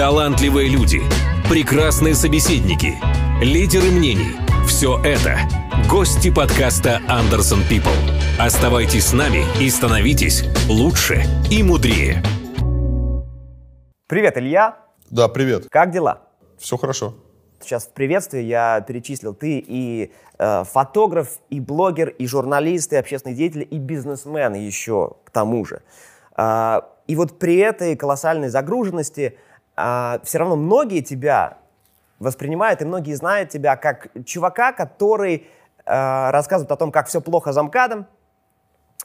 талантливые люди, прекрасные собеседники, лидеры мнений – все это – гости подкаста «Андерсон People». Оставайтесь с нами и становитесь лучше и мудрее. Привет, Илья. Да, привет. Как дела? Все хорошо. Сейчас в приветствии я перечислил ты и э, фотограф, и блогер, и журналист, и общественный деятель, и бизнесмен еще к тому же. Э, и вот при этой колоссальной загруженности э, все равно многие тебя воспринимают, и многие знают тебя как чувака, который э, рассказывает о том, как все плохо за МКАДом,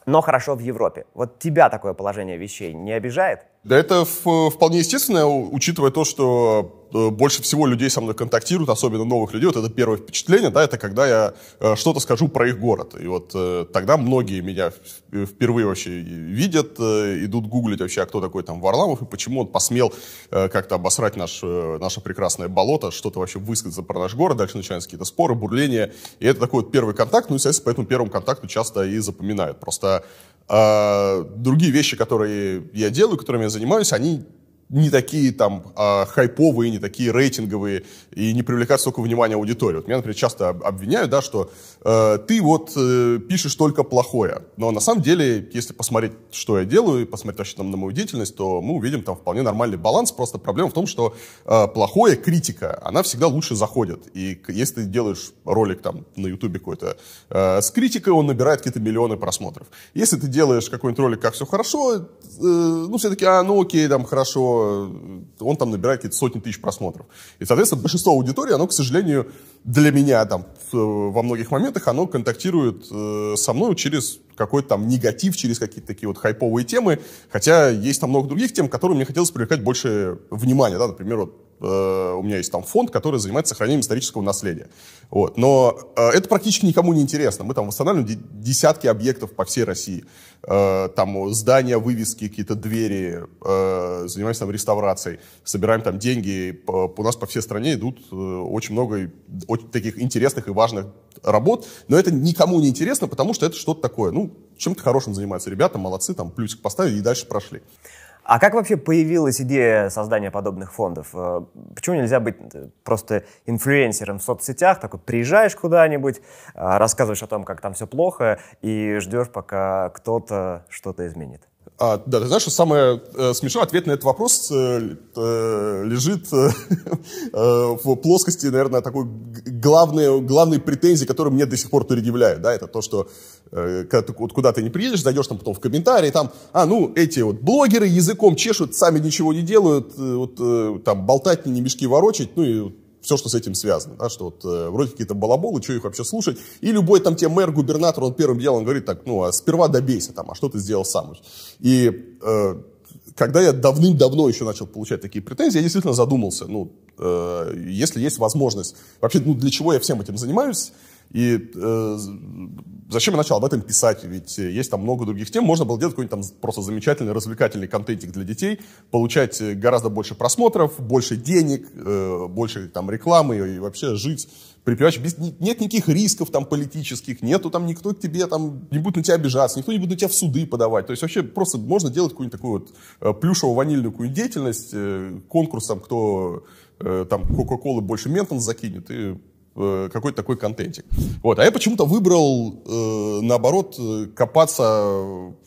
но хорошо в Европе. Вот тебя такое положение вещей не обижает? Да это вполне естественно, учитывая то, что Э, больше всего людей со мной контактируют, особенно новых людей, вот это первое впечатление, да, это когда я э, что-то скажу про их город. И вот э, тогда многие меня впервые вообще видят, идут гуглить вообще, а кто такой там Варламов и почему он посмел как-то обосрать наш, наше прекрасное болото, что-то вообще высказаться про наш город, дальше начинаются какие-то споры, бурления. И это такой вот первый контакт, ну, естественно, по этому первому контакту часто и запоминают. Просто э, другие вещи, которые я делаю, которыми я занимаюсь, они не такие там э, хайповые, не такие рейтинговые и не привлекают столько внимания аудитории. Вот меня, например, часто обвиняют, да, что ты вот э, пишешь только плохое. Но на самом деле, если посмотреть, что я делаю, и посмотреть вообще там на мою деятельность, то мы увидим там вполне нормальный баланс. Просто проблема в том, что э, плохое критика, она всегда лучше заходит. И если ты делаешь ролик там на ютубе какой-то э, с критикой, он набирает какие-то миллионы просмотров. Если ты делаешь какой-нибудь ролик, как все хорошо, э, ну все-таки, а, ну окей, там хорошо, он там набирает какие-то сотни тысяч просмотров. И, соответственно, большинство аудитории, оно, к сожалению, для меня там во многих моментах, оно контактирует э, со мной через какой-то там негатив, через какие-то такие вот хайповые темы, хотя есть там много других тем, которые мне хотелось привлекать больше внимания, да, например, вот Э, у меня есть там фонд, который занимается сохранением исторического наследия. Вот. Но э, это практически никому не интересно. Мы там восстанавливаем десятки объектов по всей России. Э, там здания, вывески, какие-то двери, занимаемся там реставрацией, собираем там деньги. У нас по всей стране идут очень много таких интересных и важных работ, но это никому не интересно, потому что это что-то такое. Ну, чем-то хорошим занимаются ребята, молодцы, там плюсик поставили и дальше прошли. А как вообще появилась идея создания подобных фондов? Э, почему нельзя быть э, просто инфлюенсером в соцсетях? Так вот, приезжаешь куда-нибудь, э, рассказываешь о том, как там все плохо, и ждешь, пока кто-то что-то изменит. А, да, ты знаешь, что самое э, смешное, ответ на этот вопрос э, э, лежит э, э, в плоскости, наверное, такой главной, главной претензии, которую мне до сих пор предъявляют, да, это то, что э, когда ты вот куда ты не приедешь, зайдешь там потом в комментарии, там, а, ну, эти вот блогеры языком чешут, сами ничего не делают, э, вот, э, там, болтать, не мешки ворочать, ну, и все, что с этим связано, да, что вот э, вроде какие-то балаболы, что их вообще слушать, и любой там тебе мэр, губернатор, он первым делом говорит так, ну, а сперва добейся там, а что ты сделал сам? И э, когда я давным-давно еще начал получать такие претензии, я действительно задумался, ну, э, если есть возможность, вообще, ну, для чего я всем этим занимаюсь, и э, зачем я начал об этом писать? Ведь есть там много других тем. Можно было делать какой-нибудь там просто замечательный, развлекательный контентик для детей, получать гораздо больше просмотров, больше денег, э, больше там рекламы и вообще жить припеваючи. Без, нет никаких рисков там политических, нету там никто к тебе там не будет на тебя обижаться, никто не будет на тебя в суды подавать. То есть вообще просто можно делать какую-нибудь такую вот э, плюшево-ванильную какую деятельность, э, конкурсом, кто э, там Кока-Колы больше ментон закинет и Э, какой-то такой контентик. Вот. А я почему-то выбрал, э, наоборот, копаться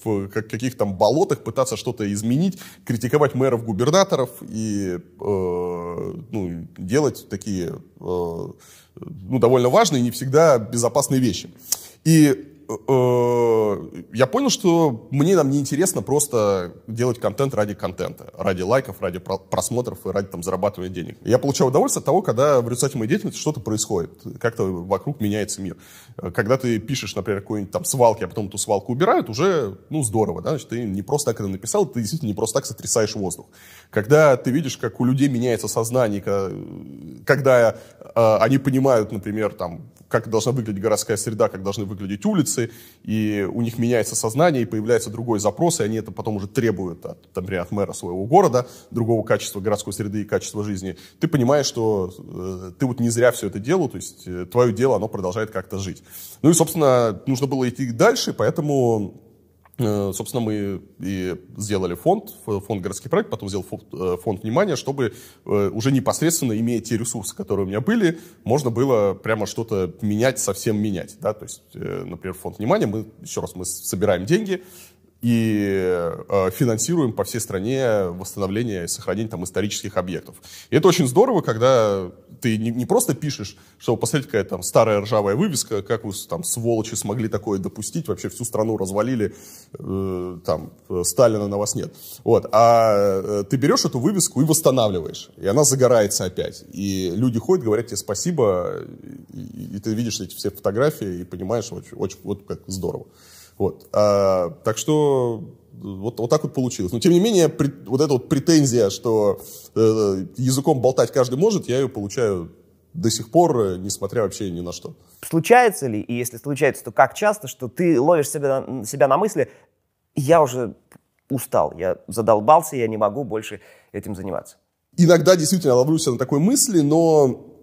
в каких-то там болотах, пытаться что-то изменить, критиковать мэров, губернаторов и э, ну, делать такие э, ну, довольно важные не всегда безопасные вещи. И Э, я понял, что мне нам неинтересно просто делать контент ради контента, ради лайков, ради просмотров и ради там, зарабатывания денег. Я получаю удовольствие от того, когда в результате моей деятельности что-то происходит, как-то вокруг меняется мир. Когда ты пишешь, например, какой-нибудь там свалки, а потом эту свалку убирают, уже, ну, здорово, да, значит, ты не просто так это написал, ты действительно не просто так сотрясаешь воздух. Когда ты видишь, как у людей меняется сознание, когда э, они понимают, например, там, как должна выглядеть городская среда, как должны выглядеть улицы, и у них меняется сознание, и появляется другой запрос, и они это потом уже требуют, от, например, от мэра своего города, другого качества городской среды и качества жизни. Ты понимаешь, что э, ты вот не зря все это делал, то есть э, твое дело, оно продолжает как-то жить. Ну и, собственно, нужно было идти дальше, поэтому собственно, мы и сделали фонд, фонд городский проект, потом сделал фонд, э, внимания, чтобы э, уже непосредственно, имея те ресурсы, которые у меня были, можно было прямо что-то менять, совсем менять. Да? То есть, например, фонд внимания, мы, еще раз, мы собираем деньги, и э, финансируем по всей стране восстановление и сохранение там исторических объектов. И это очень здорово, когда ты не, не просто пишешь, что посмотрите, какая там старая ржавая вывеска, как вы там сволочи смогли такое допустить, вообще всю страну развалили, э, там Сталина на вас нет. Вот. А э, ты берешь эту вывеску и восстанавливаешь, и она загорается опять. И люди ходят, говорят тебе спасибо, и, и ты видишь эти все фотографии и понимаешь, очень, очень вот как здорово. Вот. А, так что вот, вот так вот получилось. Но тем не менее, при, вот эта вот претензия, что э, языком болтать каждый может, я ее получаю до сих пор, э, несмотря вообще ни на что. Случается ли, и если случается, то как часто, что ты ловишь себя, себя на мысли, я уже устал, я задолбался, я не могу больше этим заниматься? Иногда действительно ловлюсь на такой мысли, но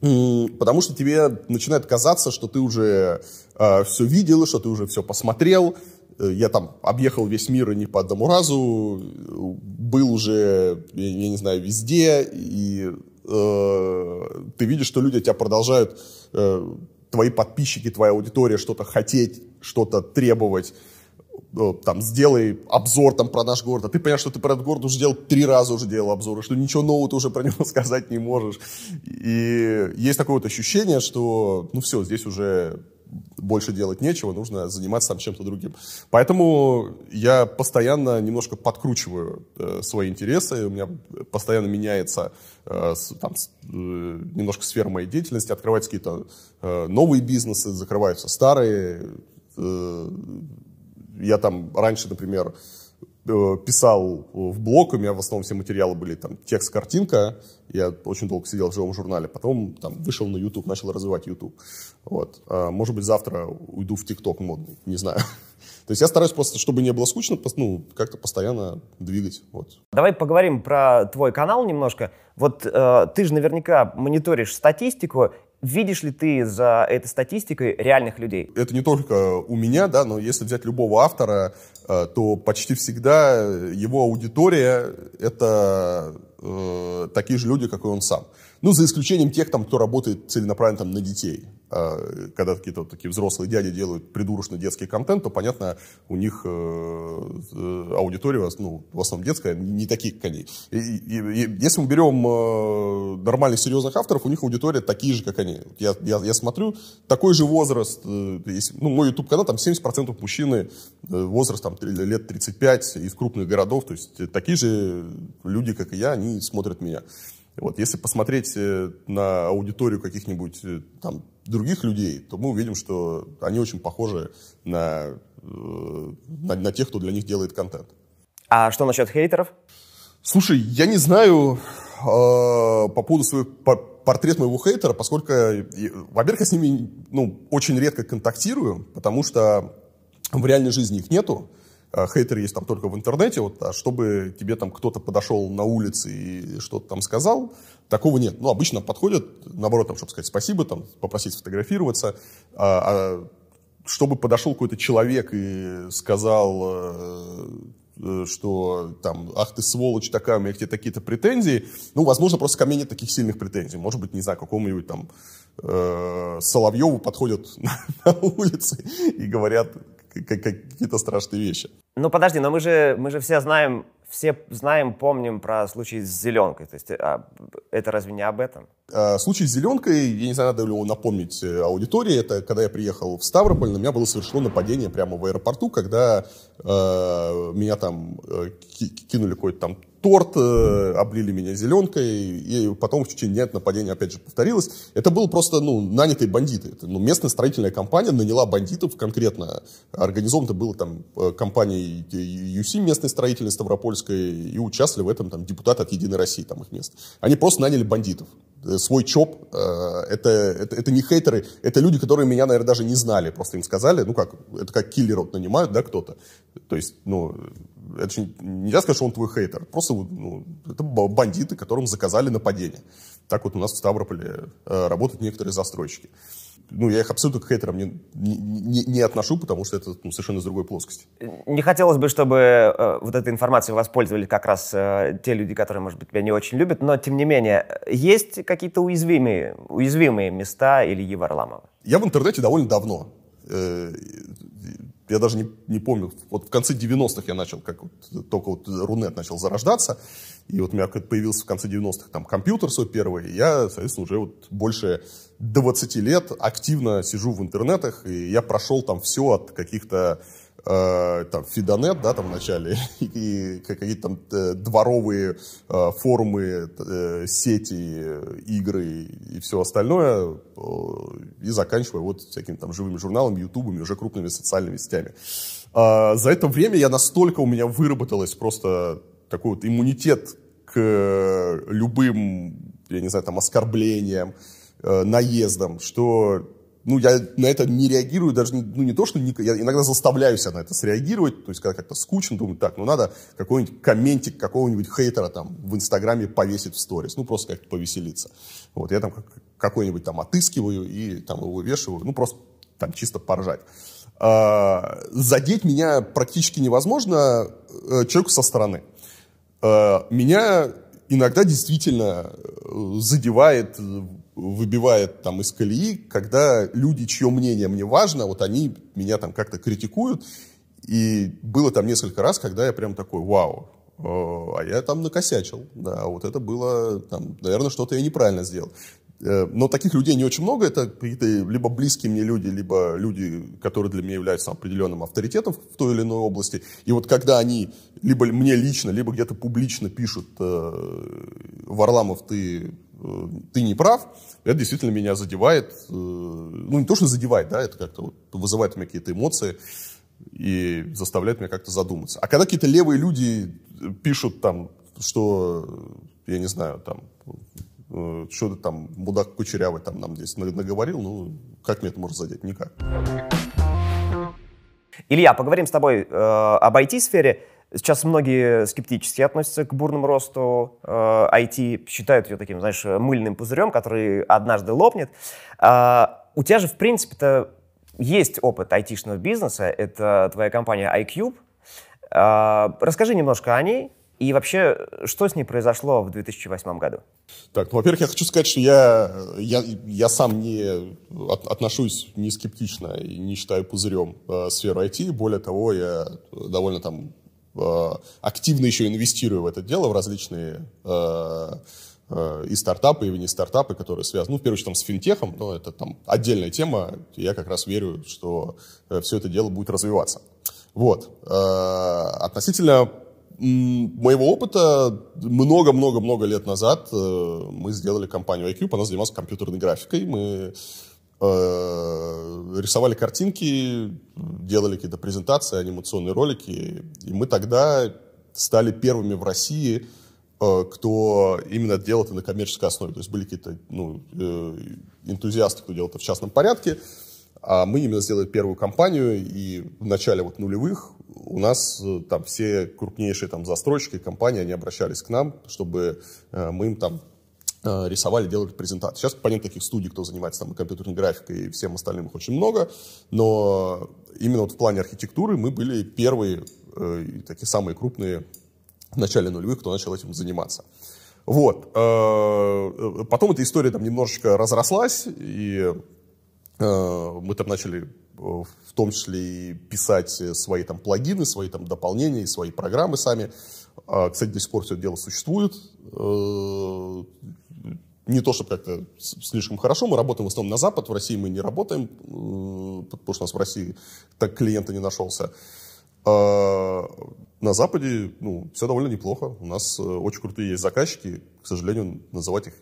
потому что тебе начинает казаться, что ты уже э, все видел, что ты уже все посмотрел. Э, я там объехал весь мир и не по одному разу, был уже, я не знаю, везде, и э, ты видишь, что люди тебя продолжают, э, твои подписчики, твоя аудитория что-то хотеть, что-то требовать там, сделай обзор там про наш город, а ты понимаешь, что ты про этот город уже сделал три раза уже делал обзоры, что ничего нового ты уже про него сказать не можешь. И есть такое вот ощущение, что, ну все, здесь уже больше делать нечего, нужно заниматься там чем-то другим. Поэтому я постоянно немножко подкручиваю э, свои интересы, у меня постоянно меняется э, там, э, немножко сфера моей деятельности, открываются какие-то э, новые бизнесы, закрываются старые, э, я там раньше, например, э, писал в блог, у меня в основном все материалы были там текст, картинка, я очень долго сидел в живом журнале, потом там вышел на YouTube, начал развивать YouTube. Вот. А, может быть, завтра уйду в ТикТок модный, не знаю. То есть я стараюсь просто, чтобы не было скучно, ну, как-то постоянно двигать. Вот. Давай поговорим про твой канал немножко. Вот э, ты же наверняка мониторишь статистику, Видишь ли ты за этой статистикой реальных людей? Это не только у меня, да, но если взять любого автора, э, то почти всегда его аудитория — это э, такие же люди, как и он сам. Ну, за исключением тех, там, кто работает целенаправленно там, на детей. А, когда какие-то вот такие взрослые дяди делают придурочный детский контент, то, понятно, у них э, э, аудитория ну, в основном детская, не такие, как они. И, и, и, если мы берем э, нормальных, серьезных авторов, у них аудитория такие же, как они. Я, я, я смотрю, такой же возраст, если, ну, мой YouTube-канал, там 70% мужчины, возраст там лет 35 из крупных городов, то есть такие же люди, как и я, они смотрят меня. Вот, если посмотреть э, на аудиторию каких-нибудь э, там других людей, то мы увидим, что они очень похожи на, э, на, на тех, кто для них делает контент. А что насчет хейтеров? Слушай, я не знаю э, по поводу своего по, портрет моего хейтера, поскольку, во-первых, я с ними ну, очень редко контактирую, потому что в реальной жизни их нету. А, хейтеры есть там только в интернете, вот, а чтобы тебе там кто-то подошел на улице и что-то там сказал, такого нет. Ну, обычно подходят, наоборот, там, чтобы сказать спасибо, там, попросить сфотографироваться, а, а чтобы подошел какой-то человек и сказал, э, э, что там, ах ты сволочь такая, у меня к тебе такие-то претензии, ну, возможно, просто ко мне нет таких сильных претензий. Может быть, не знаю, какому-нибудь там э, Соловьеву подходят на, на улице и говорят, какие-то страшные вещи. Ну подожди, но мы же, мы же все знаем, все знаем, помним про случай с зеленкой. То есть а, это разве не об этом? А, случай с зеленкой, я не знаю, надо ли его напомнить э, аудитории, это когда я приехал в Ставрополь, на меня было совершено нападение прямо в аэропорту, когда э, меня там э, кинули какой-то там торт, э, облили меня зеленкой, и потом в течение дня нападение опять же повторилось. Это было просто, ну, нанятые бандиты. Это, ну, местная строительная компания наняла бандитов конкретно. Организовано было там э, компанией ЮСИ, местной строительной Ставропольской, и участвовали в этом там депутаты от Единой России, там их мест. Они просто наняли бандитов э, свой ЧОП, это, это, это не хейтеры, это люди, которые меня, наверное, даже не знали, просто им сказали, ну как, это как киллеров нанимают, да, кто-то. То есть, ну, это же нельзя сказать, что он твой хейтер. Просто ну, это бандиты, которым заказали нападение. Так вот у нас в Ставрополе э, работают некоторые застройщики. Ну, я их абсолютно к хейтерам не, не, не отношу, потому что это ну, совершенно из другой плоскости. Не хотелось бы, чтобы э, вот этой информацией воспользовались как раз э, те люди, которые, может быть, тебя не очень любят, но, тем не менее, есть какие-то уязвимые, уязвимые места Ильи Варламова? Я в интернете довольно давно. Э, я даже не, не помню, вот в конце 90-х я начал, как вот, только вот Рунет начал зарождаться, и вот у меня появился в конце 90-х там компьютер свой первый, и я, соответственно, уже вот больше 20 лет активно сижу в интернетах, и я прошел там все от каких-то э, там Фидонет, да, там в начале, и какие-то там э, дворовые э, форумы, э, сети, игры и все остальное, э, и заканчивая вот всякими там живыми журналами, ютубами, уже крупными социальными сетями. Э, за это время я настолько у меня выработалось просто такой вот иммунитет к любым, я не знаю, там, оскорблениям, э, наездам, что ну, я на это не реагирую, даже не, ну, не то, что не, я иногда заставляю себя на это среагировать, то есть, когда как-то скучно, думаю, так, ну, надо какой-нибудь комментик какого-нибудь хейтера там в Инстаграме повесить в сторис, ну, просто как-то повеселиться. Вот, я там какой-нибудь там отыскиваю и там его вывешиваю, ну, просто там чисто поржать. А, задеть меня практически невозможно э, человеку со стороны. А, меня иногда действительно э, задевает выбивает там из колеи, когда люди, чье мнение мне важно, вот они меня там как-то критикуют. И было там несколько раз, когда я прям такой, вау, а я там накосячил, да, вот это было, там, наверное, что-то я неправильно сделал. Э, но таких людей не очень много, это какие-то либо близкие мне люди, либо люди, которые для меня являются определенным авторитетом в той или иной области. И вот когда они либо мне лично, либо где-то публично пишут, э, Варламов, ты Э, ты не прав, это действительно меня задевает. Ну, не то, что задевает, да, это как-то вот вызывает у меня какие-то эмоции и заставляет меня как-то задуматься. А когда какие-то левые люди пишут там, что, я не знаю, там, что ты там, мудак кучерявый там нам здесь наговорил, ну, как мне это может задеть? Никак. Илья, поговорим с тобой э, об IT-сфере. Сейчас многие скептически относятся к бурному росту э, IT, считают ее таким, знаешь, мыльным пузырем, который однажды лопнет. Э, у тебя же, в принципе-то, есть опыт айтишного бизнеса, это твоя компания iCube. Э, расскажи немножко о ней, и вообще, что с ней произошло в 2008 году? Так, ну, во-первых, я хочу сказать, что я, я, я сам не от, отношусь не скептично и не считаю пузырем э, сферу IT. Более того, я довольно там Э, активно еще инвестирую в это дело, в различные э, э, и стартапы, и не стартапы, которые связаны, ну, в первую очередь, там, с финтехом, но это там отдельная тема, я как раз верю, что все это дело будет развиваться. Вот. Относительно моего опыта много-много-много лет назад мы сделали компанию iCube, она занималась компьютерной графикой, мы Э, рисовали картинки, делали какие-то презентации, анимационные ролики. И мы тогда стали первыми в России, э, кто именно делал это на коммерческой основе. То есть были какие-то ну, э, энтузиасты, кто делал это в частном порядке. А мы именно сделали первую компанию, и в начале вот нулевых у нас там все крупнейшие там застройщики, компании, они обращались к нам, чтобы мы им там Э, рисовали, делали презентации. Сейчас, понятно, таких студий, кто занимается там компьютерной графикой и всем остальным их очень много, но именно вот в плане архитектуры мы были первые, э, такие самые крупные в начале нулевых, кто начал этим заниматься. Вот. Э, потом эта история там немножечко разрослась, и э, мы там начали в том числе и писать свои там плагины, свои там дополнения, свои программы сами. А, кстати, до сих пор все это дело существует не то, чтобы как-то слишком хорошо. Мы работаем в основном на Запад, в России мы не работаем, потому что у нас в России так клиента не нашелся. А на Западе ну, все довольно неплохо. У нас э, очень крутые есть заказчики. К сожалению, называть их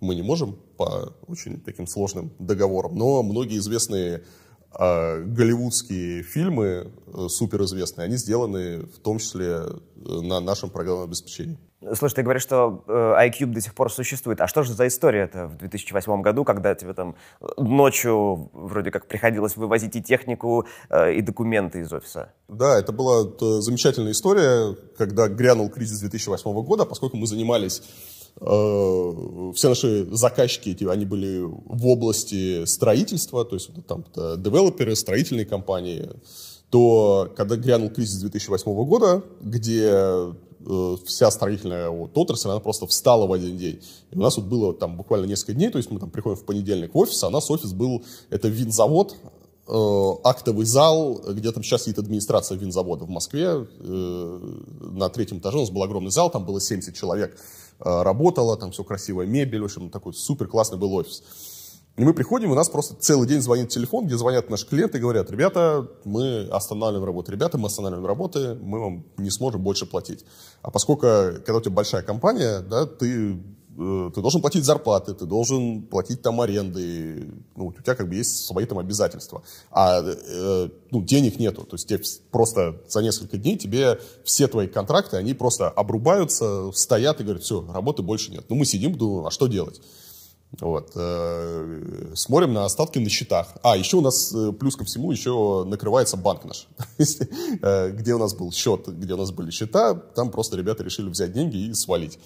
мы не можем по очень таким сложным договорам. Но многие известные э, голливудские фильмы, э, суперизвестные, они сделаны в том числе э, на нашем программном обеспечении. Слушай, ты говоришь, что э, iCube до сих пор существует. А что же за история это в 2008 году, когда тебе там ночью вроде как приходилось вывозить и технику, и документы из офиса? Да, это была замечательная история, когда грянул кризис 2008 года, поскольку мы занимались все наши заказчики, эти, они были в области строительства, то есть там девелоперы, строительные компании, то когда грянул кризис 2008 года, где э, вся строительная вот, отрасль, она просто встала в один день. И у нас вот было там буквально несколько дней, то есть мы там приходим в понедельник в офис, а у нас офис был, это винзавод, э, актовый зал, где там сейчас сидит администрация винзавода в Москве. Э, на третьем этаже у нас был огромный зал, там было 70 человек э, работало, там все красивая мебель, в общем, такой супер классный был офис. И мы приходим, у нас просто целый день звонит телефон, где звонят наши клиенты и говорят, ребята, мы останавливаем работу, ребята, мы останавливаем работы, мы вам не сможем больше платить. А поскольку, когда у тебя большая компания, да, ты, ты должен платить зарплаты, ты должен платить там аренды, ну, у тебя как бы есть свои там обязательства. А э, ну, денег нету, то есть тебе просто за несколько дней тебе все твои контракты, они просто обрубаются, стоят и говорят, все, работы больше нет. Ну, мы сидим, думаем, а что делать? Вот. Э, смотрим на остатки на счетах. А, еще у нас э, плюс ко всему еще накрывается банк наш. Э, где у нас был счет, где у нас были счета, там просто ребята решили взять деньги и свалить.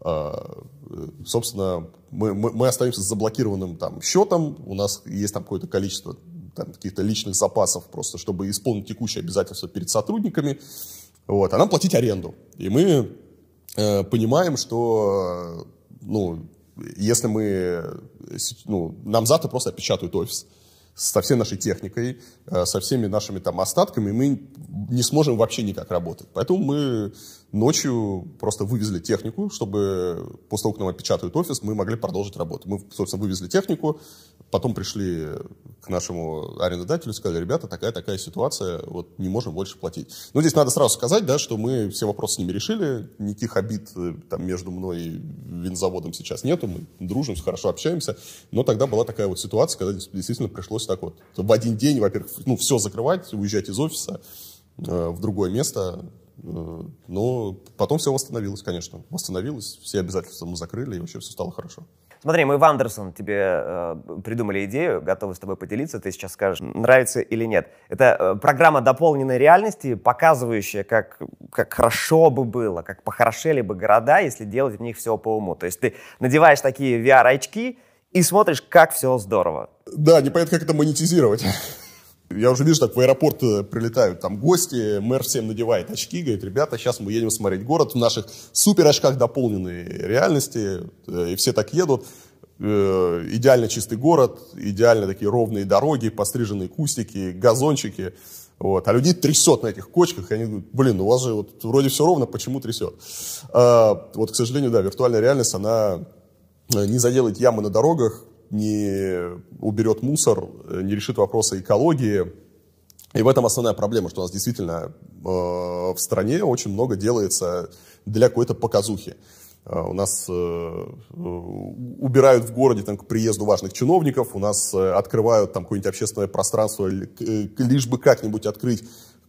Собственно, мы, мы, мы остаемся с заблокированным там счетом, у нас есть там какое-то количество там, каких-то личных запасов просто, чтобы исполнить текущие обязательства перед сотрудниками, вот, а нам платить аренду. И мы э, понимаем, что ну, если мы, ну, нам завтра просто опечатают офис со всей нашей техникой, э, со всеми нашими там остатками, мы не сможем вообще никак работать. Поэтому мы ночью просто вывезли технику, чтобы после того, как нам опечатают офис, мы могли продолжить работу. Мы, собственно, вывезли технику, потом пришли к нашему арендодателю и сказали, ребята, такая-такая ситуация, вот не можем больше платить. Но здесь надо сразу сказать, да, что мы все вопросы с ними решили, никаких обид э, там между мной и винзаводом сейчас нету, мы дружим, хорошо общаемся, но тогда была такая вот ситуация, когда действительно пришлось так вот в один день, во-первых, ну, все закрывать, уезжать из офиса э, в другое место, но потом все восстановилось, конечно. Восстановилось, все обязательства мы закрыли, и вообще все стало хорошо. Смотри, мы в Андерсон тебе э, придумали идею, готовы с тобой поделиться, ты сейчас скажешь, нравится или нет. Это э, программа дополненной реальности, показывающая, как, как хорошо бы было, как похорошели бы города, если делать в них все по уму. То есть ты надеваешь такие VR-очки и смотришь, как все здорово. Да, непонятно, как это монетизировать. Я уже вижу, так в аэропорт э, прилетают там гости, мэр всем надевает очки, говорит, ребята, сейчас мы едем смотреть город в наших супер очках дополненной реальности, э, и все так едут. Э, идеально чистый город, идеально такие ровные дороги, постриженные кустики, газончики. Вот. А людей трясет на этих кочках, и они говорят, блин, у вас же вот вроде все ровно, почему трясет? А, вот, к сожалению, да, виртуальная реальность, она не заделает ямы на дорогах, не уберет мусор, не решит вопросы экологии. И в этом основная проблема, что у нас действительно э, в стране очень много делается для какой-то показухи. Э, у нас э, убирают в городе там, к приезду важных чиновников, у нас открывают там какое-нибудь общественное пространство, лишь бы как-нибудь открыть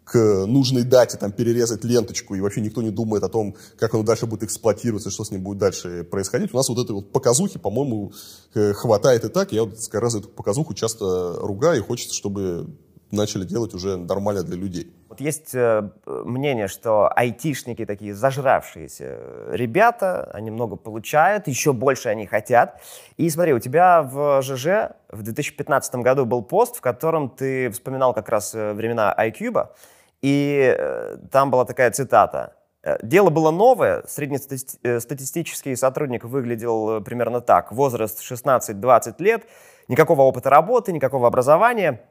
к нужной дате там перерезать ленточку, и вообще никто не думает о том, как оно дальше будет эксплуатироваться, что с ним будет дальше происходить. У нас вот этой вот показухи, по-моему, э, хватает и так. Я вот как раз эту показуху часто ругаю, и хочется, чтобы начали делать уже нормально для людей. Вот есть э, мнение, что айтишники такие зажравшиеся ребята, они много получают, еще больше они хотят. И смотри, у тебя в ЖЖ в 2015 году был пост, в котором ты вспоминал как раз э, времена iCube, и э, там была такая цитата. «Э, Дело было новое, среднестатистический сотрудник выглядел э, примерно так. Возраст 16-20 лет, никакого опыта работы, никакого образования.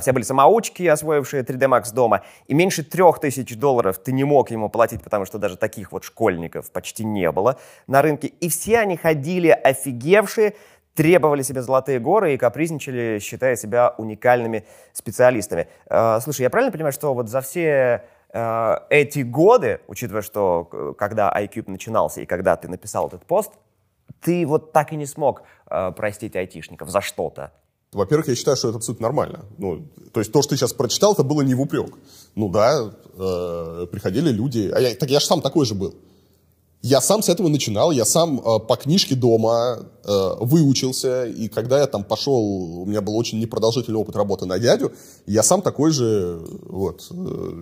Все были самоучки, освоившие 3D Max дома. И меньше трех тысяч долларов ты не мог ему платить, потому что даже таких вот школьников почти не было на рынке. И все они ходили офигевшие, требовали себе золотые горы и капризничали, считая себя уникальными специалистами. Э, слушай, я правильно понимаю, что вот за все э, эти годы, учитывая, что э, когда iCube начинался и когда ты написал этот пост, ты вот так и не смог простить айтишников за что-то? Во-первых, я считаю, что это абсолютно нормально. Ну, то есть то, что ты сейчас прочитал, это было не в упрек. Ну да, э, приходили люди, а я, так я же сам такой же был. Я сам с этого начинал, я сам э, по книжке дома э, выучился, и когда я там пошел, у меня был очень непродолжительный опыт работы на дядю, я сам такой же, вот, э,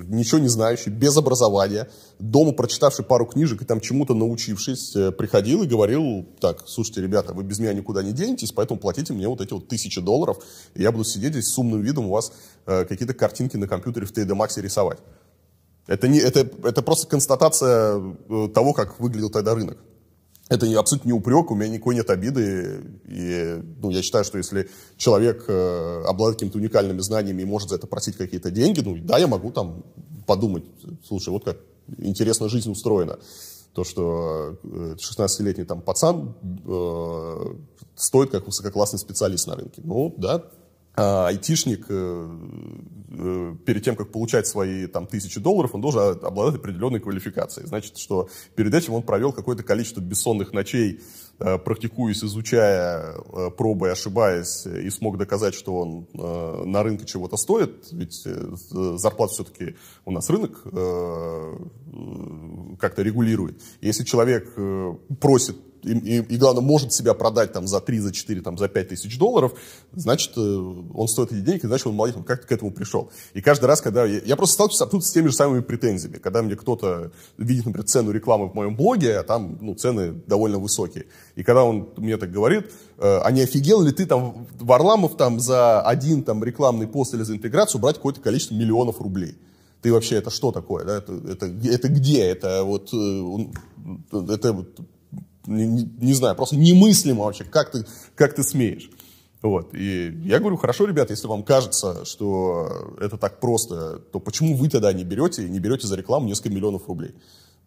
ничего не знающий, без образования, дома прочитавший пару книжек и там чему-то научившись, э, приходил и говорил, так, слушайте, ребята, вы без меня никуда не денетесь, поэтому платите мне вот эти вот тысячи долларов, и я буду сидеть здесь с умным видом у вас э, какие-то картинки на компьютере в 3D Max рисовать. Это, не, это, это просто констатация э, того, как выглядел тогда рынок. Это не, абсолютно не упрек, у меня никакой нет обиды. И, ну, я считаю, что если человек э, обладает какими-то уникальными знаниями и может за это просить какие-то деньги, ну да, я могу там подумать, слушай, вот как интересно жизнь устроена. То, что 16-летний э, там пацан э, стоит как высококлассный специалист на рынке. Ну, да, а айтишник э, э, перед тем, как получать свои там, тысячи долларов, он должен обладать определенной квалификацией. Значит, что перед этим он провел какое-то количество бессонных ночей, э, практикуясь, изучая, пробуя, ошибаясь, и смог доказать, что он на рынке чего-то стоит. Ведь зарплату все-таки у нас рынок как-то регулирует. Если человек просит и, и, и главное, может себя продать там за 3, за 4, там, за 5 тысяч долларов, значит, э, он стоит эти деньги, значит, он молодец, он как-то к этому пришел. И каждый раз, когда... Я, я просто сталкиваюсь абсолютно с теми же самыми претензиями. Когда мне кто-то видит, например, цену рекламы в моем блоге, а там, ну, цены довольно высокие. И когда он мне так говорит, э, а не офигел ли ты там, Варламов там за один там рекламный пост или за интеграцию брать какое-то количество миллионов рублей? Ты вообще, это что такое? Да? Это, это, это где? Это вот, э, это не, не, знаю, просто немыслимо вообще, как ты, как ты смеешь. Вот. И я говорю, хорошо, ребята, если вам кажется, что это так просто, то почему вы тогда не берете, не берете за рекламу несколько миллионов рублей?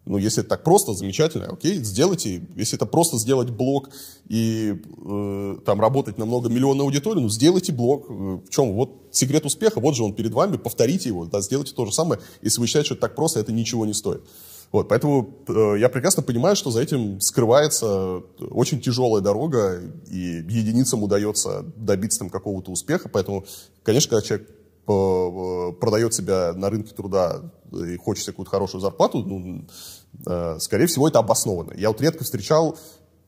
Ну, если это так просто, замечательно, окей, сделайте. Если это просто сделать блог и э, там работать на многомиллионную аудиторию, ну, сделайте блог. Э, в чем? Вот секрет успеха, вот же он перед вами, повторите его, да, сделайте то же самое. Если вы считаете, что это так просто, это ничего не стоит. Вот, поэтому э, я прекрасно понимаю, что за этим скрывается очень тяжелая дорога, и единицам удается добиться там какого-то успеха. Поэтому, конечно, когда человек э, продает себя на рынке труда и хочет какую-то хорошую зарплату, ну, э, скорее всего, это обоснованно. Я вот редко встречал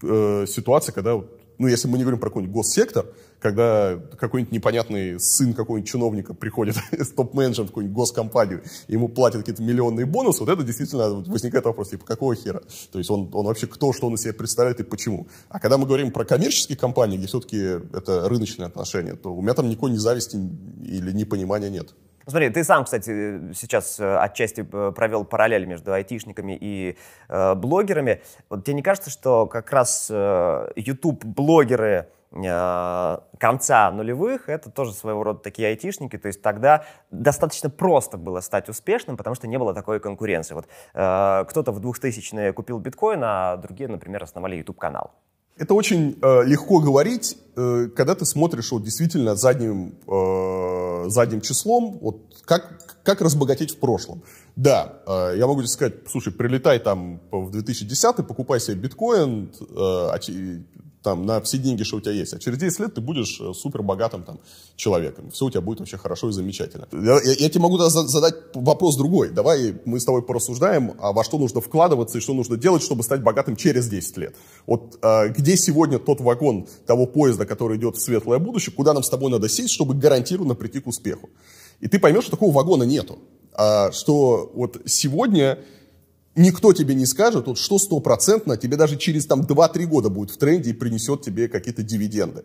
э, ситуации, когда, ну, если мы не говорим про какой-нибудь госсектор, когда какой-нибудь непонятный сын какого-нибудь чиновника приходит с топ-менеджером в какую-нибудь госкомпанию, ему платят какие-то миллионные бонусы, вот это действительно возникает вопрос, типа, какого хера? То есть он, он вообще кто, что он из себя представляет и почему? А когда мы говорим про коммерческие компании, где все-таки это рыночные отношения, то у меня там никакой ни зависти или непонимания нет. Смотри, ты сам, кстати, сейчас э, отчасти э, провел параллель между айтишниками и э, блогерами. Вот тебе не кажется, что как раз э, YouTube-блогеры Э, конца нулевых, это тоже своего рода такие айтишники, то есть тогда достаточно просто было стать успешным, потому что не было такой конкуренции. Вот э, кто-то в 2000-е купил биткоин, а другие, например, основали YouTube-канал. Это очень э, легко говорить, э, когда ты смотришь вот действительно задним, э, задним числом, вот как, как разбогатеть в прошлом. Да, э, я могу тебе сказать, слушай, прилетай там в 2010 покупай себе биткоин, э, там, на все деньги, что у тебя есть. А через 10 лет ты будешь э, супер богатым там, человеком. Все у тебя будет вообще хорошо и замечательно. Я, я, я тебе могу задать вопрос другой. Давай мы с тобой порассуждаем, а во что нужно вкладываться и что нужно делать, чтобы стать богатым через 10 лет. Вот а, где сегодня тот вагон того поезда, который идет в светлое будущее, куда нам с тобой надо сесть, чтобы гарантированно прийти к успеху. И ты поймешь, что такого вагона нету. А, что вот сегодня никто тебе не скажет, вот, что стопроцентно тебе даже через там, 2-3 года будет в тренде и принесет тебе какие-то дивиденды.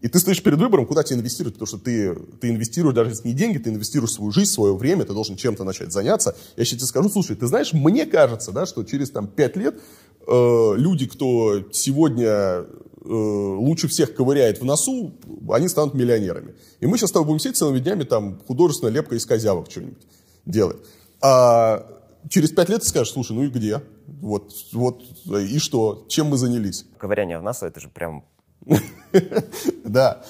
И ты стоишь перед выбором, куда тебе инвестировать, потому что ты, ты инвестируешь даже не деньги, ты инвестируешь свою жизнь, свое время, ты должен чем-то начать заняться. Я сейчас тебе скажу, слушай, ты знаешь, мне кажется, да, что через там, 5 лет э, люди, кто сегодня э, лучше всех ковыряет в носу, они станут миллионерами. И мы сейчас с тобой будем сидеть целыми днями, там, художественная лепка из козявок что-нибудь делать. А через пять лет ты скажешь, слушай, ну и где? Вот, вот, и что? Чем мы занялись? Ковыряние в нас, это же прям... Да.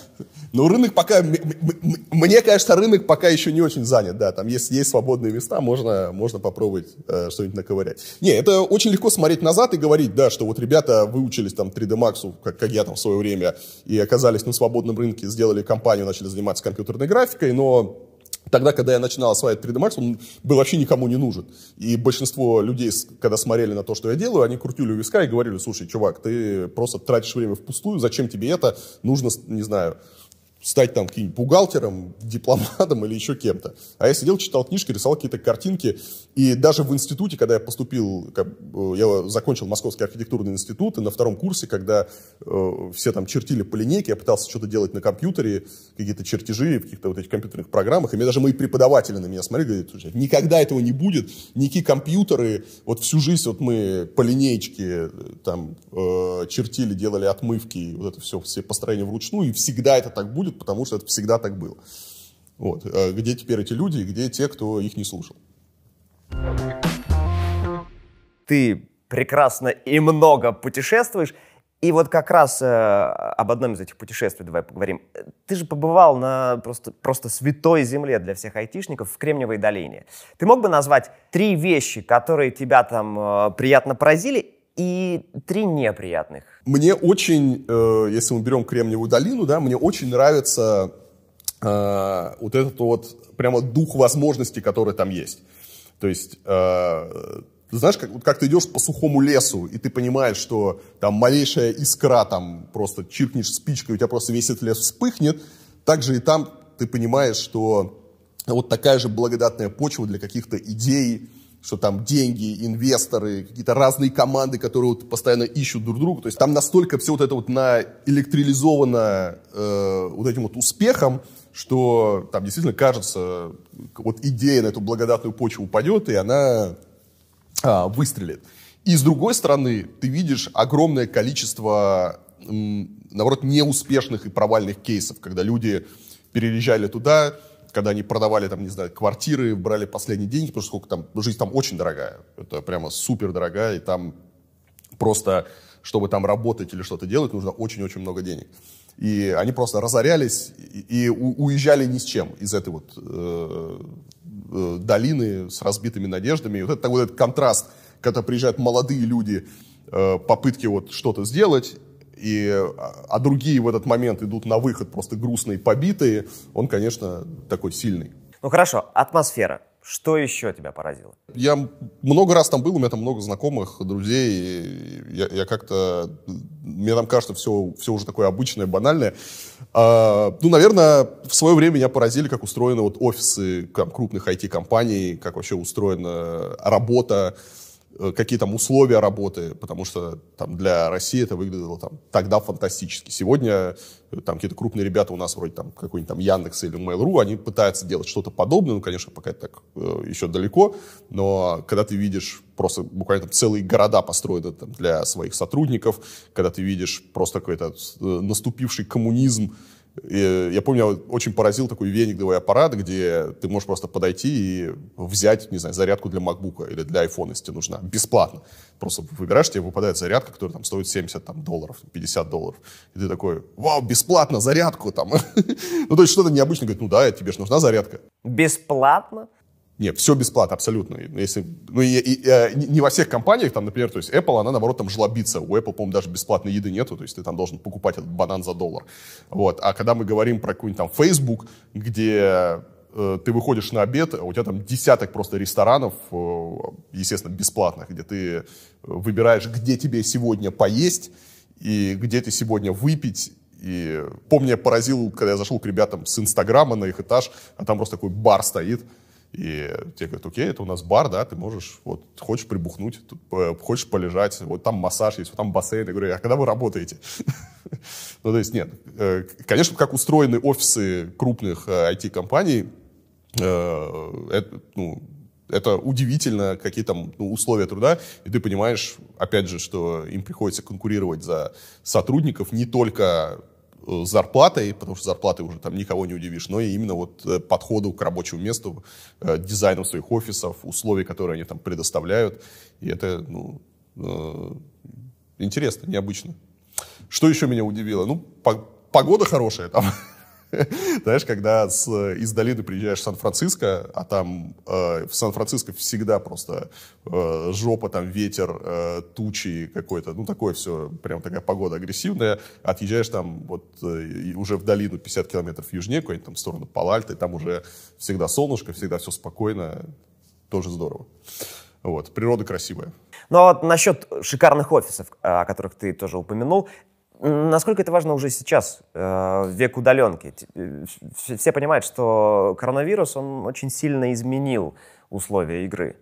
Но рынок пока, мне кажется, рынок пока еще не очень занят, да, там есть, есть свободные места, можно, можно попробовать э, что-нибудь наковырять. Не, это очень легко смотреть назад и говорить, да, что вот ребята выучились там 3D Max, как, как я там в свое время, и оказались на свободном рынке, сделали компанию, начали заниматься компьютерной графикой, но Тогда, когда я начинал осваивать 3D Max, он был вообще никому не нужен. И большинство людей, когда смотрели на то, что я делаю, они крутили у виска и говорили, слушай, чувак, ты просто тратишь время впустую, зачем тебе это? Нужно, не знаю, стать там каким-нибудь бухгалтером, дипломатом или еще кем-то. А я сидел, читал книжки, рисовал какие-то картинки. И даже в институте, когда я поступил, э, я закончил Московский архитектурный институт, и на втором курсе, когда э, все там чертили по линейке, я пытался что-то делать на компьютере, какие-то чертежи в каких-то вот этих компьютерных программах, и мне даже мои преподаватели на меня смотрели, говорят, никогда этого не будет, никакие компьютеры, вот всю жизнь вот мы по линейке там э, чертили, делали отмывки, вот это все, все построения вручную, и всегда это так будет, потому что это всегда так было. Вот. А где теперь эти люди, где те, кто их не слушал? Ты прекрасно и много путешествуешь. И вот как раз э, об одном из этих путешествий давай поговорим. Ты же побывал на просто, просто святой земле для всех айтишников в Кремниевой долине. Ты мог бы назвать три вещи, которые тебя там э, приятно поразили, и три неприятных. Мне очень, э, если мы берем Кремниевую долину, да, мне очень нравится э, вот этот вот прямо дух возможностей, который там есть. То есть, э, знаешь, как, вот как ты идешь по сухому лесу, и ты понимаешь, что там малейшая искра, там просто чиркнешь спичкой, у тебя просто весь этот лес вспыхнет, так же и там ты понимаешь, что вот такая же благодатная почва для каких-то идей, что там деньги, инвесторы, какие-то разные команды, которые вот постоянно ищут друг друга. То есть там настолько все вот это вот наэлектрилизовано э, вот этим вот успехом, что там действительно кажется, вот идея на эту благодатную почву упадет, и она а, выстрелит. И с другой стороны, ты видишь огромное количество, наоборот, неуспешных и провальных кейсов, когда люди переезжали туда, когда они продавали, там, не знаю, квартиры, брали последние деньги, потому что сколько там, жизнь там очень дорогая, это прямо супер дорогая, и там просто, чтобы там работать или что-то делать, нужно очень-очень много денег. И они просто разорялись и, и уезжали ни с чем из этой вот э, э, долины с разбитыми надеждами. И вот это вот этот контраст, когда приезжают молодые люди, э, попытки вот что-то сделать, и, а другие в этот момент идут на выход просто грустные, побитые, он, конечно, такой сильный. Ну хорошо, атмосфера. Что еще тебя поразило? Я много раз там был, у меня там много знакомых, друзей. Я, я как-то... Мне там кажется, все, все уже такое обычное, банальное. А, ну, наверное, в свое время меня поразили, как устроены вот офисы там, крупных IT-компаний, как вообще устроена работа какие там условия работы, потому что там для России это выглядело там тогда фантастически. Сегодня э, там какие-то крупные ребята у нас вроде там какой-нибудь там Яндекс или Mail.ru, они пытаются делать что-то подобное, ну, конечно, пока это так э, еще далеко, но когда ты видишь просто буквально там целые города построены там, для своих сотрудников, когда ты видишь просто какой-то э, наступивший коммунизм, и я помню, очень поразил такой вениковый аппарат, где ты можешь просто подойти и взять, не знаю, зарядку для MacBook или для iPhone, если тебе нужна, бесплатно. Просто выбираешь, тебе выпадает зарядка, которая там стоит 70 там, долларов, 50 долларов. И ты такой, вау, бесплатно, зарядку там. ну, то есть что-то необычное. Говорит, ну да, тебе же нужна зарядка. Бесплатно? Нет, все бесплатно, абсолютно. если, ну, и, и, и, э, не во всех компаниях, там, например, то есть Apple, она, наоборот, там жлобится. У Apple, по-моему, даже бесплатной еды нету, то есть ты там должен покупать этот банан за доллар. Вот. А когда мы говорим про какой-нибудь там Facebook, где э, ты выходишь на обед, а у тебя там десяток просто ресторанов, э, естественно, бесплатных, где ты выбираешь, где тебе сегодня поесть и где ты сегодня выпить, и помню, я поразил, когда я зашел к ребятам с Инстаграма на их этаж, а там просто такой бар стоит, и тебе говорят, окей, это у нас бар, да, ты можешь, вот, хочешь прибухнуть, тут, хочешь полежать, вот там массаж есть, вот там бассейн. Я говорю, а когда вы работаете? ну, то есть, нет. Э, конечно, как устроены офисы крупных IT-компаний, э, э, это, ну, это удивительно, какие там ну, условия труда, и ты понимаешь, опять же, что им приходится конкурировать за сотрудников не только Э, зарплатой, потому что зарплатой уже там никого не удивишь, но и именно вот э, подходу к рабочему месту, э, дизайну своих офисов, условий, которые они там предоставляют. И это, ну, интересно, необычно. Что еще меня удивило? Ну, погода хорошая там. Знаешь, когда с, из долины приезжаешь в Сан-Франциско, а там э, в Сан-Франциско всегда просто э, жопа, там ветер, э, тучи какой-то, ну такое все, прям такая погода агрессивная. Отъезжаешь там вот э, уже в долину 50 километров южнее, куда-нибудь там в сторону Палальты, там уже всегда солнышко, всегда все спокойно, тоже здорово. Вот, природа красивая. Ну а вот насчет шикарных офисов, о которых ты тоже упомянул, Насколько это важно уже сейчас, э, в век удаленки? Э, все понимают, что коронавирус, он очень сильно изменил условия игры.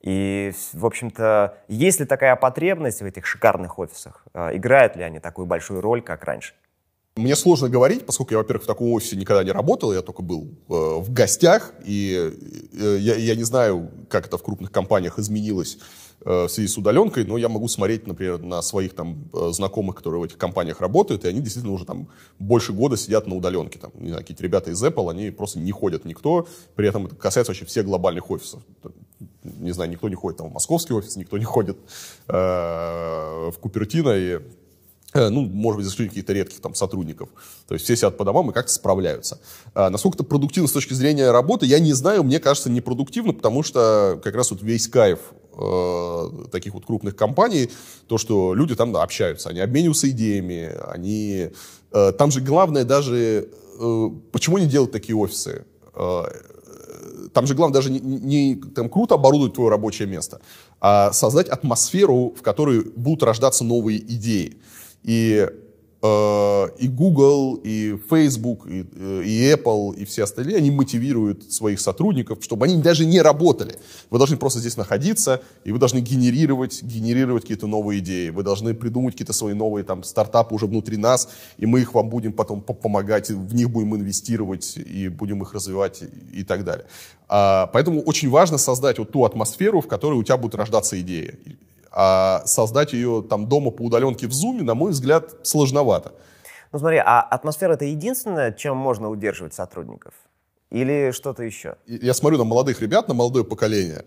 И, в общем-то, есть ли такая потребность в этих шикарных офисах? Э, играют ли они такую большую роль, как раньше? Мне сложно говорить, поскольку я, во-первых, в таком офисе никогда не работал, я только был э, в гостях, и э, я, я не знаю, как это в крупных компаниях изменилось Э, в связи с удаленкой, но я могу смотреть, например, на своих там э, знакомых, которые в этих компаниях работают, и они действительно уже там больше года сидят на удаленке. Там, не знаю, какие-то ребята из Apple, они просто не ходят никто, при этом это касается вообще всех глобальных офисов. Не знаю, никто не ходит там в московский офис, никто не ходит э, в Купертино, и э, ну, может быть, за исключением каких-то редких там сотрудников. То есть все сидят по домам и как-то справляются. А насколько это продуктивно с точки зрения работы, я не знаю, мне кажется, непродуктивно, потому что как раз вот весь кайф э, таких вот крупных компаний, то, что люди там да, общаются, они обмениваются идеями, они... Э, там же главное даже... Э, почему они делают такие офисы? Э, там же главное даже не, не там, круто оборудовать твое рабочее место, а создать атмосферу, в которой будут рождаться новые идеи. И и Google, и Facebook, и, э, и Apple, и все остальные, они мотивируют своих сотрудников, чтобы они даже не работали. Вы должны просто здесь находиться, и вы должны генерировать, генерировать какие-то новые идеи. Вы должны придумать какие-то свои новые там, стартапы уже внутри нас, и мы их вам будем потом помогать, в них будем инвестировать, и будем их развивать, и, и так далее. А, поэтому очень важно создать вот ту атмосферу, в которой у тебя будут рождаться идеи. А создать ее там дома по удаленке в Zoom, на мой взгляд, сложновато. Ну смотри, а атмосфера это единственное, чем можно удерживать сотрудников? Или что-то еще? Я смотрю на молодых ребят, на молодое поколение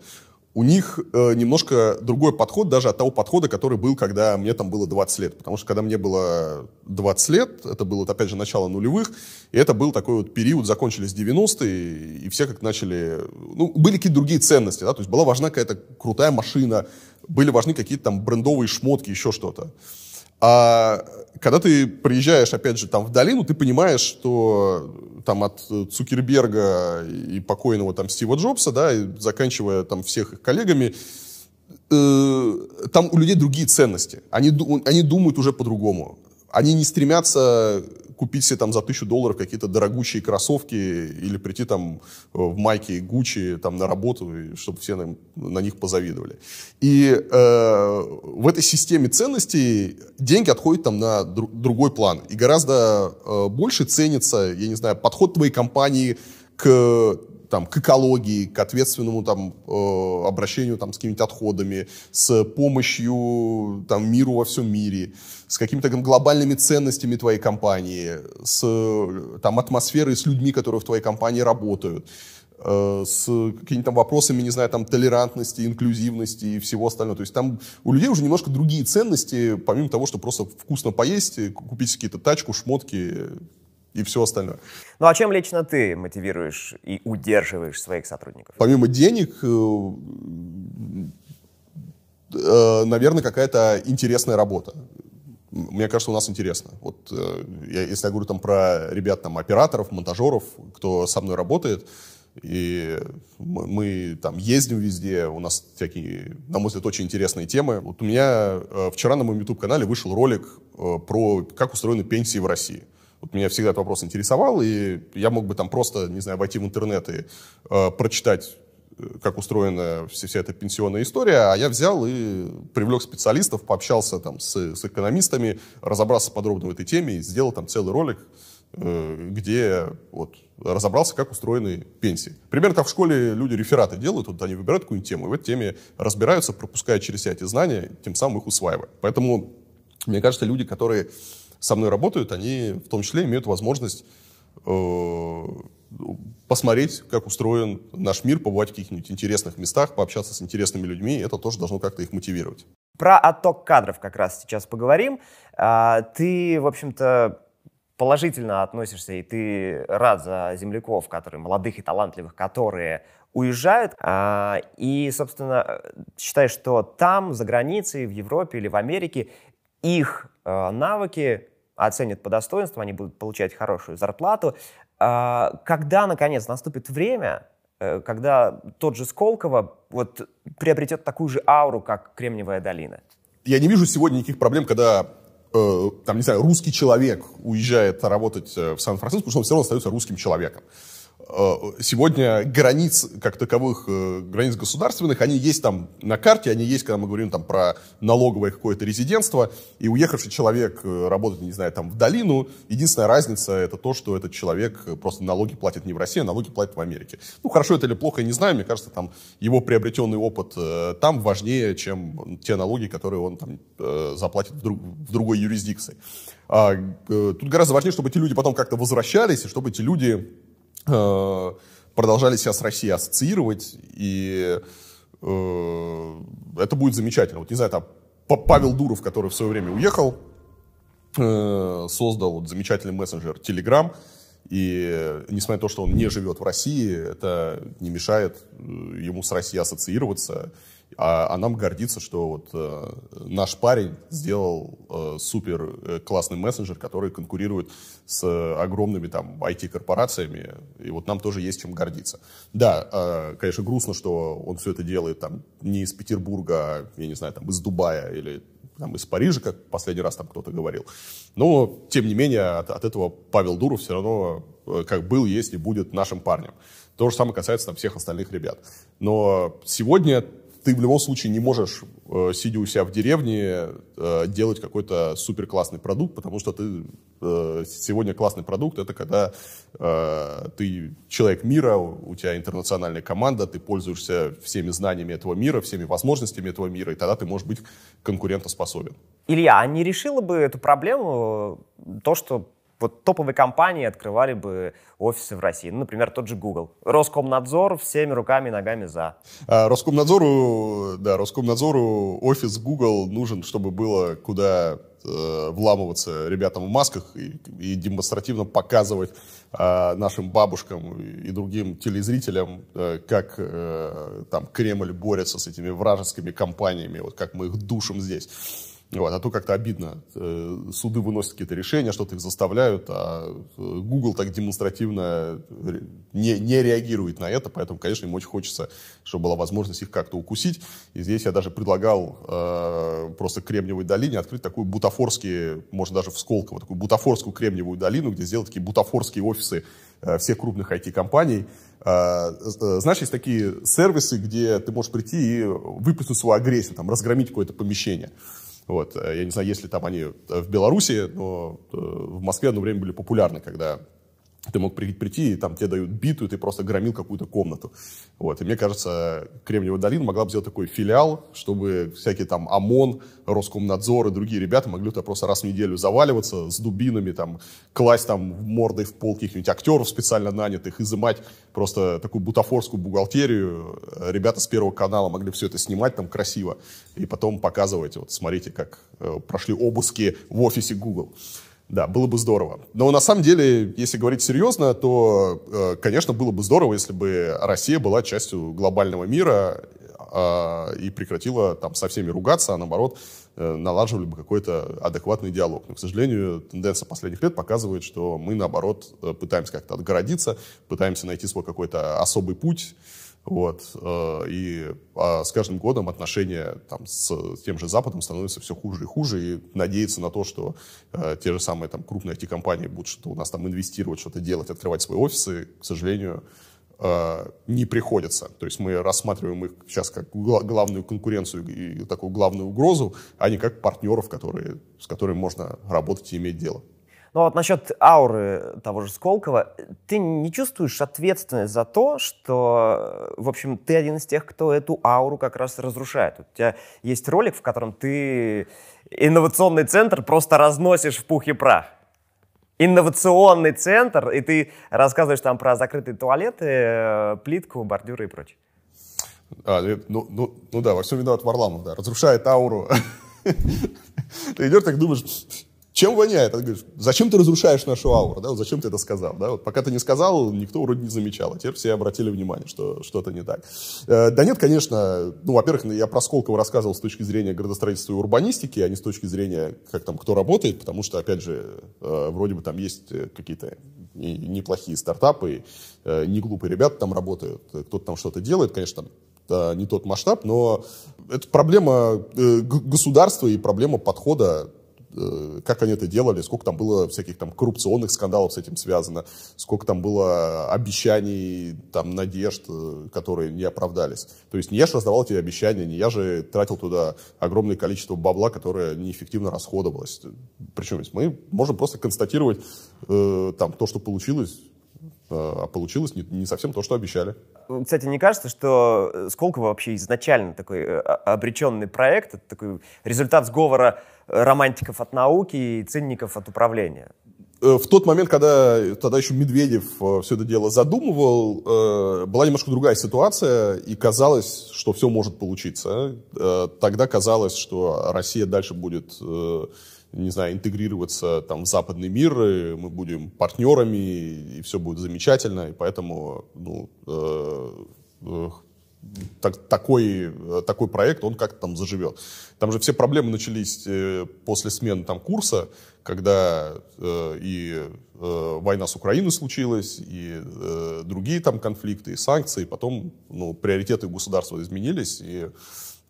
у них э, немножко другой подход даже от того подхода, который был, когда мне там было 20 лет. Потому что когда мне было 20 лет, это было, опять же, начало нулевых, и это был такой вот период, закончились 90-е, и все как начали... Ну, были какие-то другие ценности, да, то есть была важна какая-то крутая машина, были важны какие-то там брендовые шмотки, еще что-то. А когда ты приезжаешь, опять же, там в долину, ты понимаешь, что там от Цукерберга и покойного там Стива Джобса, да, и заканчивая там всех их коллегами, э, там у людей другие ценности. Они, они думают уже по-другому. Они не стремятся купить себе там за тысячу долларов какие-то дорогущие кроссовки или прийти там э, в майке Гуччи там на работу, чтобы все на, на них позавидовали. И э, в этой системе ценностей деньги отходят там на дру, другой план. И гораздо э, больше ценится, я не знаю, подход твоей компании к там, к экологии, к ответственному там, э, обращению там, с какими-то отходами, с помощью там, миру во всем мире, с какими-то глобальными ценностями твоей компании, с там, атмосферой, с людьми, которые в твоей компании работают э, с какими-то вопросами, не знаю, там, толерантности, инклюзивности и всего остального. То есть там у людей уже немножко другие ценности, помимо того, что просто вкусно поесть, купить какие-то тачку, шмотки, и все остальное. Ну а чем лично ты мотивируешь и удерживаешь своих сотрудников? Помимо денег, э, э, наверное, какая-то интересная работа. Мне кажется, у нас интересно. Вот э, я, если я говорю там про ребят, там, операторов, монтажеров, кто со мной работает, и мы, мы там ездим везде, у нас всякие, на мой взгляд, очень интересные темы. Вот у меня вчера на моем YouTube-канале вышел ролик про как устроены пенсии в России. Меня всегда этот вопрос интересовал, и я мог бы там просто, не знаю, войти в интернет и э, прочитать э, как устроена вся, вся эта пенсионная история, а я взял и привлек специалистов, пообщался там с, с экономистами, разобрался подробно в этой теме и сделал там целый ролик, э, где вот разобрался, как устроены пенсии. Примерно как в школе люди рефераты делают, вот они выбирают какую-нибудь тему, и в этой теме разбираются, пропуская через себя эти знания, тем самым их усваивая. Поэтому, мне кажется, люди, которые со мной работают, они в том числе имеют возможность э, посмотреть, как устроен наш мир, побывать в каких-нибудь интересных местах, пообщаться с интересными людьми, это тоже должно как-то их мотивировать. Про отток кадров как раз сейчас поговорим. А, ты, в общем-то, положительно относишься, и ты рад за земляков, которые молодых и талантливых, которые уезжают, а, и, собственно, считаешь, что там, за границей, в Европе или в Америке, их а, навыки оценят по достоинству, они будут получать хорошую зарплату. А, когда, наконец, наступит время, э, когда тот же Сколково вот, приобретет такую же ауру, как Кремниевая долина? Я не вижу сегодня никаких проблем, когда э, там, не знаю, русский человек уезжает работать э, в Сан-Франциско, потому что он все равно остается русским человеком. Э, сегодня границ, как таковых, э, границ государственных, они есть там на карте, они есть, когда мы говорим там про налоговое какое-то резидентство, и уехавший человек э, работает, не знаю, там в долину, единственная разница это то, что этот человек просто налоги платит не в России, а налоги платит в Америке. Ну, хорошо это или плохо, я не знаю, мне кажется, там его приобретенный опыт там важнее, чем те налоги, которые он там заплатит в, друг, в другой юрисдикции. А, тут гораздо важнее, чтобы эти люди потом как-то возвращались, и чтобы эти люди продолжали себя с Россией ассоциировать, и э, это будет замечательно. Вот, не знаю, там Павел Дуров, который в свое время уехал, э, создал вот замечательный мессенджер Telegram, и несмотря на то, что он не живет в России, это не мешает ему с Россией ассоциироваться а, а нам гордиться, что вот э, наш парень сделал э, супер э, классный мессенджер, который конкурирует с огромными там IT-корпорациями, и вот нам тоже есть чем гордиться. Да, э, конечно, грустно, что он все это делает там не из Петербурга, а, я не знаю, там из Дубая или там, из Парижа, как последний раз там кто-то говорил. Но, тем не менее, от, от этого Павел Дуров все равно э, как был, есть и будет нашим парнем. То же самое касается там, всех остальных ребят. Но сегодня ты в любом случае не можешь, э, сидя у себя в деревне, э, делать какой-то супер классный продукт, потому что ты э, сегодня классный продукт это когда ты человек мира, у тебя интернациональная команда, ты пользуешься всеми знаниями этого мира, всеми возможностями этого мира, и тогда ты можешь быть конкурентоспособен. Илья, а не решила бы эту проблему то, что вот топовые компании открывали бы офисы в России. Ну, например, тот же Google. Роскомнадзор всеми руками и ногами за. А, Роскомнадзору, да, Роскомнадзору офис Google нужен, чтобы было куда э, вламываться ребятам в масках и, и демонстративно показывать э, нашим бабушкам и другим телезрителям, э, как э, там Кремль борется с этими вражескими компаниями, вот как мы их душим здесь. Вот, а то как-то обидно. Э, суды выносят какие-то решения, что-то их заставляют, а э, Google так демонстративно не, не реагирует на это, поэтому, конечно, им очень хочется, чтобы была возможность их как-то укусить. И здесь я даже предлагал э, просто Кремниевой долине открыть такую бутафорские, может даже в Сколково, такую бутафорскую Кремниевую долину, где сделать такие бутафорские офисы э, всех крупных IT-компаний. Э, э, знаешь, есть такие сервисы, где ты можешь прийти и выплеснуть свою агрессию, там, разгромить какое-то помещение. Вот. Э, я не знаю, есть ли там они э, в Беларуси, но э, в Москве одно время были популярны, когда ты мог прийти, и там тебе дают биту, и ты просто громил какую-то комнату. Вот. И мне кажется, Кремниевая долина могла бы сделать такой филиал, чтобы всякие там ОМОН, Роскомнадзор и другие ребята могли туда просто раз в неделю заваливаться с дубинами, там, класть там мордой в пол каких-нибудь актеров специально нанятых, изымать просто такую бутафорскую бухгалтерию. Ребята с Первого канала могли все это снимать там красиво и потом показывать, вот смотрите, как э, прошли обыски в офисе Google. Да, было бы здорово. Но на самом деле, если говорить серьезно, то, э, конечно, было бы здорово, если бы Россия была частью глобального мира э, и прекратила там со всеми ругаться, а наоборот э, налаживали бы какой-то адекватный диалог. Но, к сожалению, тенденция последних лет показывает, что мы, наоборот, пытаемся как-то отгородиться, пытаемся найти свой какой-то особый путь, вот. Э, и а с каждым годом отношения там, с тем же Западом становятся все хуже и хуже. И надеяться на то, что э, те же самые там, крупные IT-компании будут что-то у нас там инвестировать, что-то делать, открывать свои офисы, к сожалению, э, не приходится. То есть мы рассматриваем их сейчас как главную конкуренцию и такую главную угрозу, а не как партнеров, которые, с которыми можно работать и иметь дело. Ну, вот насчет ауры того же Сколково, ты не чувствуешь ответственность за то, что, в общем, ты один из тех, кто эту ауру как раз разрушает. У тебя есть ролик, в котором ты инновационный центр просто разносишь в пух и прах инновационный центр, и ты рассказываешь там про закрытые туалеты, э, плитку, бордюры и прочее. А, ну, ну, ну да, во всем виноват Варламов, да, разрушает ауру. Ты идешь так думаешь, чем воняет? Он говорит, зачем ты разрушаешь нашу ауру, да, вот зачем ты это сказал, да, вот пока ты не сказал, никто вроде не замечал, а теперь все обратили внимание, что что-то не так. Э, да нет, конечно, ну, во-первых, я про Сколково рассказывал с точки зрения градостроительства и урбанистики, а не с точки зрения, как там, кто работает, потому что, опять же, э, вроде бы там есть какие-то неплохие стартапы, не глупые ребята там работают, кто-то там что-то делает, конечно, там не тот масштаб, но это проблема государства и проблема подхода Э, как они это делали, сколько там было всяких там коррупционных скандалов с этим связано, сколько там было обещаний, там, надежд, э, которые не оправдались. То есть не я же раздавал эти обещания, не я же тратил туда огромное количество бабла, которое неэффективно расходовалось. Причем мы можем просто констатировать э, там то, что получилось, а получилось не, не совсем то, что обещали. Кстати, не кажется, что Сколково вообще изначально такой обреченный проект, такой результат сговора романтиков от науки и цинников от управления? Э, в тот момент, когда тогда еще Медведев э, все это дело задумывал, э, была немножко другая ситуация, и казалось, что все может получиться. Тогда казалось, что Россия дальше будет, не знаю, интегрироваться там, в западный мир, и мы будем партнерами, и все будет замечательно, и поэтому ну, так, такой, такой проект, он как-то там заживет. Там же все проблемы начались э, после смены там курса, когда э, и э, война с Украиной случилась, и э, другие там конфликты, и санкции, потом ну, приоритеты государства изменились, и Э,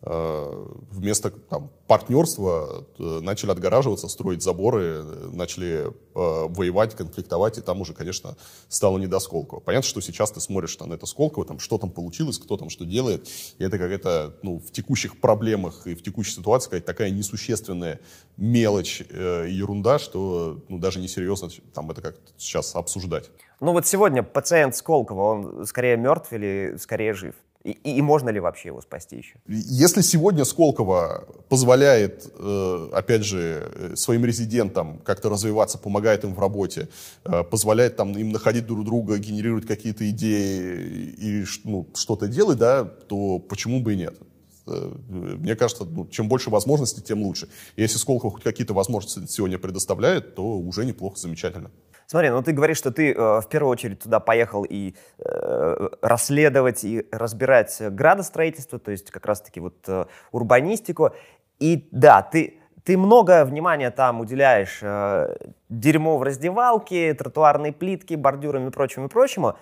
вместо там, партнерства э, начали отгораживаться, строить заборы, начали э, воевать, конфликтовать, и там уже, конечно, стало не до Сколково. Понятно, что сейчас ты смотришь на это Сколково, там, что там получилось, кто там что делает, и это какая-то ну, в текущих проблемах и в текущей ситуации какая-то такая несущественная мелочь, э, ерунда, что ну, даже несерьезно там это как сейчас обсуждать. Ну вот сегодня пациент Сколково, он скорее мертв или скорее жив? И, и, можно ли вообще его спасти еще? Если сегодня Сколково позволяет, э, опять же, э, своим резидентам как-то развиваться, помогает им в работе, э, позволяет там, им находить друг друга, генерировать какие-то идеи и ну, что-то делать, да, то почему бы и нет? Мне кажется, ну, чем больше возможностей, тем лучше. Если Сколково хоть какие-то возможности сегодня предоставляет, то уже неплохо, замечательно. Смотри, ну ты говоришь, что ты э, в первую очередь туда поехал и э, расследовать, и разбирать градостроительство, то есть как раз-таки вот э, урбанистику. И да, ты, ты много внимания там уделяешь э, дерьмо в раздевалке, тротуарной плитке, бордюрам и прочему, и прочему.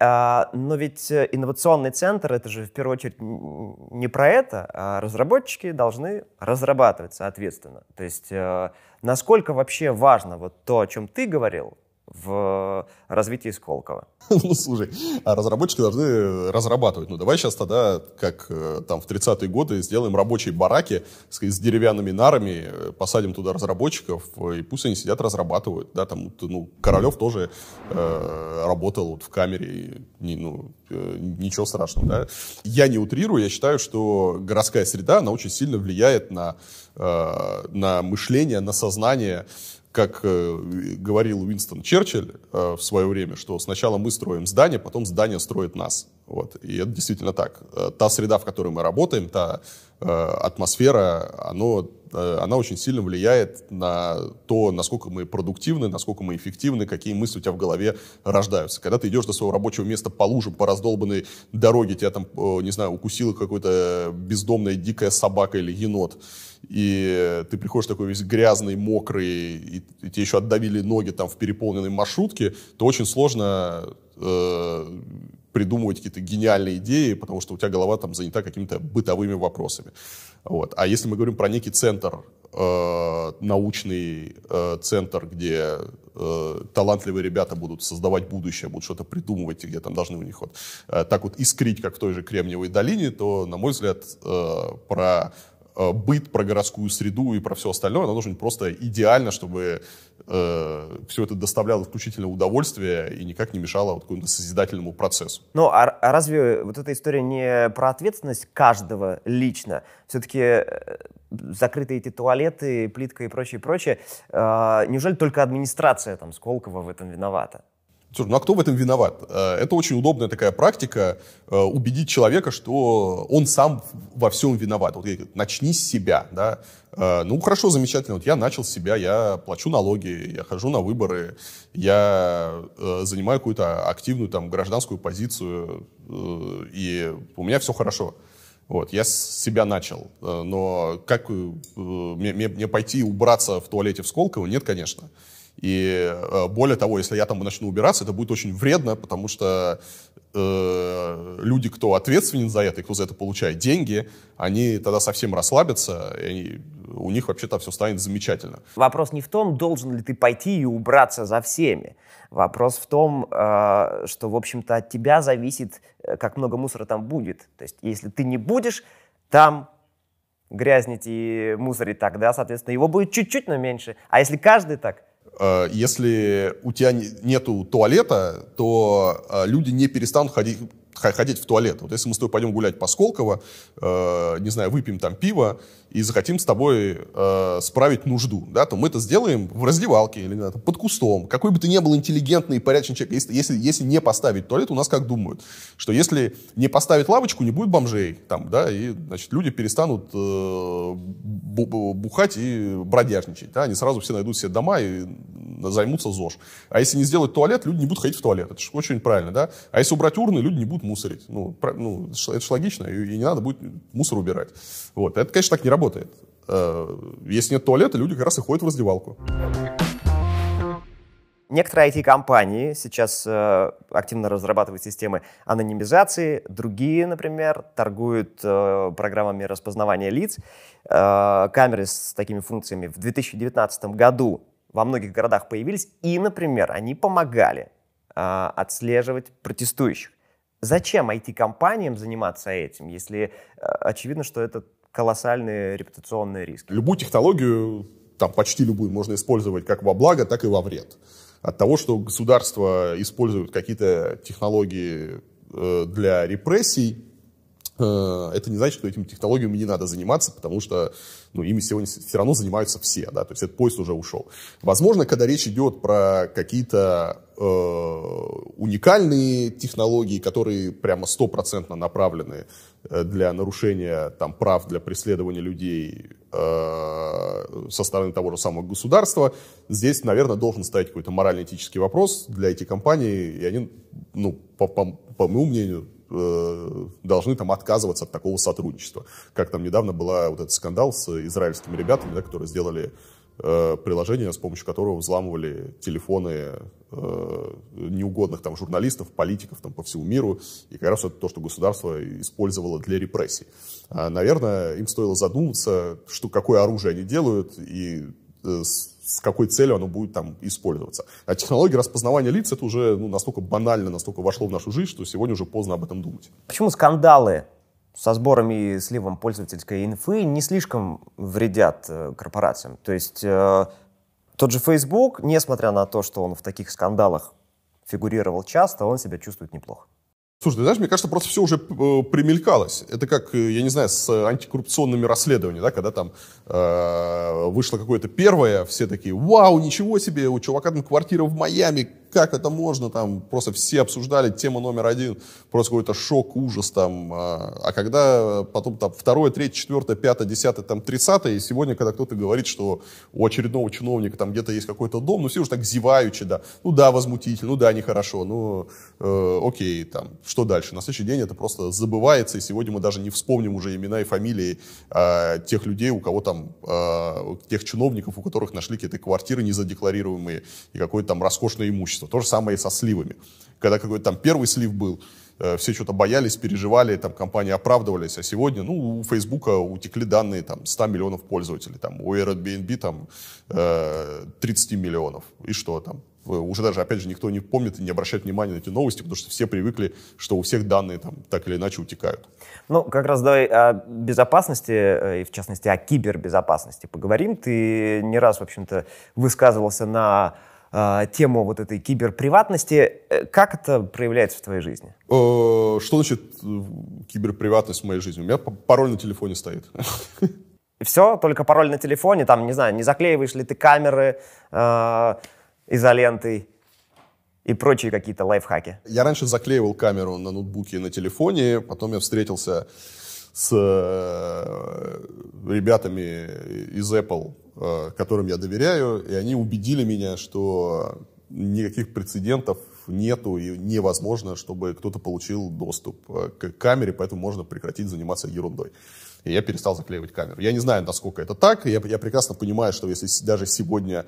Э, но ведь инновационный центр — это же в первую очередь не про это, а разработчики должны разрабатывать соответственно. То есть э, насколько вообще важно вот то, о чем ты говорил, в развитии Сколково? Ну, слушай, а разработчики должны разрабатывать. Ну, давай сейчас тогда, как э, там в 30-е годы, сделаем рабочие бараки с, с деревянными нарами, э, посадим туда разработчиков, э, и пусть они сидят, разрабатывают. Да, там, ну, Королев тоже э, работал вот в камере, и, не, ну, э, ничего страшного, да. Я не утрирую, я считаю, что городская среда, она очень сильно влияет на, э, на мышление, на сознание, как э, говорил Уинстон Черчилль э, в свое время, что сначала мы строим здание, потом здание строит нас. Вот. И это действительно так. Э, та среда, в которой мы работаем, та э, атмосфера, оно, э, она очень сильно влияет на то, насколько мы продуктивны, насколько мы эффективны, какие мысли у тебя в голове рождаются. Когда ты идешь до своего рабочего места по лужам, по раздолбанной дороге, тебя там, э, не знаю, укусила какой-то бездомная дикая собака или енот, и ты приходишь такой весь грязный, мокрый, и, и тебе еще отдавили ноги там в переполненной маршрутке, то очень сложно э, придумывать какие-то гениальные идеи, потому что у тебя голова там занята какими-то бытовыми вопросами. Вот. А если мы говорим про некий центр, э, научный э, центр, где э, талантливые ребята будут создавать будущее, будут что-то придумывать, где там должны у них вот э, так вот искрить, как в той же Кремниевой долине, то, на мой взгляд, э, про быт, про городскую среду и про все остальное, она нужна просто идеально, чтобы э, все это доставляло исключительно удовольствие и никак не мешало вот какому-то созидательному процессу. Ну, а, а разве вот эта история не про ответственность каждого лично? Все-таки э, закрытые эти туалеты, плитка и прочее, прочее. Э, неужели только администрация там Сколково в этом виновата? Слушай, ну а кто в этом виноват? Э, это очень удобная такая практика э, убедить человека, что он сам во всем виноват. Вот начни с себя, да. Э, ну хорошо, замечательно. Вот я начал с себя, я плачу налоги, я хожу на выборы, я занимаю какую-то активную там гражданскую позицию, и у меня все хорошо. Вот, я с себя начал. Но как мне, мне, мне пойти убраться в туалете в Сколково? Нет, конечно. И э, более того, если я там начну убираться, это будет очень вредно, потому что э, люди, кто ответственен за это и кто за это получает деньги, они тогда совсем расслабятся, и они, у них вообще-то все станет замечательно. Вопрос не в том, должен ли ты пойти и убраться за всеми. Вопрос в том, э, что, в общем-то, от тебя зависит, э, как много мусора там будет. То есть, если ты не будешь там грязнить и мусорить тогда, соответственно, его будет чуть-чуть, но меньше. А если каждый так, если у тебя нету туалета, то э, люди не перестанут ходить ходить в туалет. Вот если мы с тобой пойдем гулять по Сколково, э, не знаю, выпьем там пиво и захотим с тобой э, справить нужду, да, то мы это сделаем в раздевалке или знаю, под кустом. Какой бы ты ни был интеллигентный и порядочный человек, если, если, если не поставить туалет, у нас как думают, что если не поставить лавочку, не будет бомжей там, да, и, значит, люди перестанут э, бухать и бродяжничать, да, они сразу все найдут себе дома и займутся ЗОЖ. А если не сделать туалет, люди не будут ходить в туалет. Это же очень правильно, да? А если убрать урны, люди не будут мусорить. Ну, про, ну это же логично, и, и не надо будет мусор убирать. Вот. Это, конечно, так не работает. Э, если нет туалета, люди как раз и ходят в раздевалку. Некоторые IT-компании сейчас э, активно разрабатывают системы анонимизации, другие, например, торгуют э, программами распознавания лиц. Э, камеры с такими функциями в 2019 году во многих городах появились, и, например, они помогали э, отслеживать протестующих. Зачем IT-компаниям заниматься этим, если э, очевидно, что это колоссальные репутационные риски? Любую технологию, там почти любую, можно использовать как во благо, так и во вред. От того, что государство использует какие-то технологии э, для репрессий, это не значит, что этими технологиями не надо заниматься, потому что ну, ими сегодня все равно занимаются все, да, то есть этот поезд уже ушел. Возможно, когда речь идет про какие-то э, уникальные технологии, которые прямо стопроцентно направлены э, для нарушения там, прав, для преследования людей э, со стороны того же самого государства, здесь, наверное, должен стоять какой-то морально-этический вопрос для этих компаний, и они, ну, по, по, по моему мнению, Должны там отказываться от такого сотрудничества. Как там недавно был вот этот скандал с израильскими ребятами, да, которые сделали э, приложение, с помощью которого взламывали телефоны э, неугодных там журналистов, политиков там по всему миру. И как раз это то, что государство использовало для репрессий. А, наверное, им стоило задуматься, что, какое оружие они делают, и э, какой целью оно будет там использоваться. А технология распознавания лиц это уже ну, настолько банально, настолько вошло в нашу жизнь, что сегодня уже поздно об этом думать. Почему скандалы со сборами и сливом пользовательской инфы не слишком вредят э, корпорациям? То есть э, тот же Facebook, несмотря на то, что он в таких скандалах фигурировал часто, он себя чувствует неплохо. Слушай, ты знаешь, мне кажется, просто все уже э, примелькалось. Это как, э, я не знаю, с антикоррупционными расследованиями, да, когда там э, вышло какое-то первое, все такие, вау, ничего себе, у чувака там квартира в Майами, как это можно, там просто все обсуждали, тема номер один, просто какой-то шок, ужас там. А, а когда потом там второе, третье, четвертое, пятое, десятое, там тридцатое, и сегодня, когда кто-то говорит, что у очередного чиновника там где-то есть какой-то дом, ну все уже так зеваючи, да, ну да, возмутительно, ну да, нехорошо, ну э, окей, там, что дальше? На следующий день это просто забывается, и сегодня мы даже не вспомним уже имена и фамилии э, тех людей, у кого там, э, тех чиновников, у которых нашли какие-то квартиры незадекларируемые и какое-то там роскошное имущество количество. То же самое и со сливами. Когда какой-то там первый слив был, э, все что-то боялись, переживали, там компании оправдывались, а сегодня, ну, у Фейсбука утекли данные, там, 100 миллионов пользователей, там, у Airbnb, там, 30 э, миллионов, и что там? Уже даже, опять же, никто не помнит и не обращает внимания на эти новости, потому что все привыкли, что у всех данные там так или иначе утекают. Ну, как раз давай о безопасности, э, и в частности о кибербезопасности поговорим. Ты не раз, в общем-то, высказывался на э, тему вот этой киберприватности. Э, как это проявляется в твоей жизни? Э, что значит э, киберприватность в моей жизни? У меня пароль на телефоне стоит. Все, только пароль на телефоне, там, не знаю, не заклеиваешь ли ты камеры э, изолентой? и прочие какие-то лайфхаки. Я раньше заклеивал камеру на ноутбуке и на телефоне, потом я встретился с ребятами из Apple, которым я доверяю, и они убедили меня, что никаких прецедентов нету и невозможно, чтобы кто-то получил доступ э, к камере, поэтому можно прекратить заниматься ерундой. И я перестал заклеивать камеру. Я не знаю, насколько это так. Я, я прекрасно понимаю, что если даже сегодня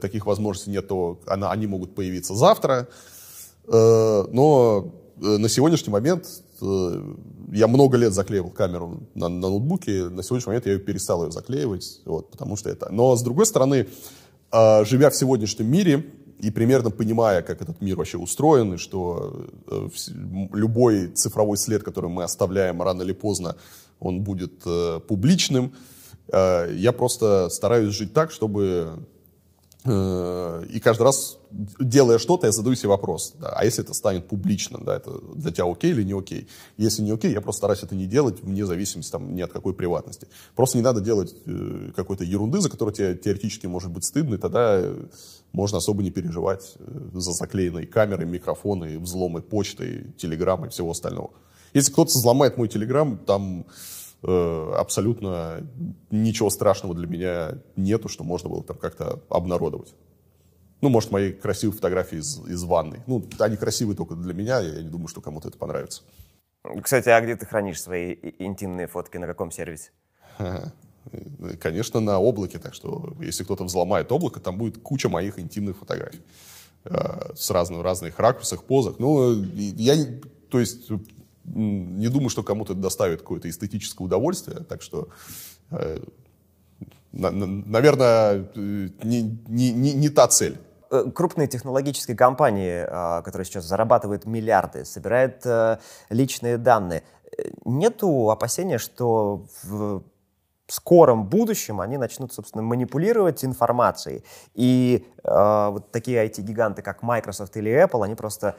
таких возможностей нет, то она, они могут появиться завтра. Но на сегодняшний момент я много лет заклеивал камеру на, на ноутбуке, на сегодняшний момент я ее перестал ее заклеивать, вот, потому что это... Но, с другой стороны, э, живя в сегодняшнем мире и примерно понимая, как этот мир вообще устроен, и что э, любой цифровой след, который мы оставляем рано или поздно, он будет э, публичным, э, я просто стараюсь жить так, чтобы и каждый раз, делая что-то, я задаю себе вопрос, да, а если это станет публичным, да, это для тебя окей или не окей? Если не окей, я просто стараюсь это не делать вне зависимости там, ни от какой приватности. Просто не надо делать э, какой-то ерунды, за которую тебе теоретически может быть стыдно, и тогда можно особо не переживать э, за заклеенные камеры, микрофоны, взломы почты, телеграммы и всего остального. Если кто-то взломает мой телеграм, там Э, абсолютно ничего страшного для меня нету, что можно было там как-то обнародовать. Ну, может, мои красивые фотографии из, из ванной. Ну, они красивые только для меня, я не думаю, что кому-то это понравится. Кстати, а где ты хранишь свои интимные фотки, на каком сервисе? Конечно, на облаке, так что если кто-то взломает облако, там будет куча моих интимных фотографий э, с разных, разных ракурсах, позах. Ну, я, то есть не думаю, что кому-то это доставит какое-то эстетическое удовольствие, так что, э, на, на, наверное, не, не, не, не та цель. Э, крупные технологические компании, а, которые сейчас зарабатывают миллиарды, собирают э, личные данные. Нету опасения, что в скором будущем они начнут, собственно, манипулировать информацией. И э, вот такие IT-гиганты, как Microsoft или Apple, они просто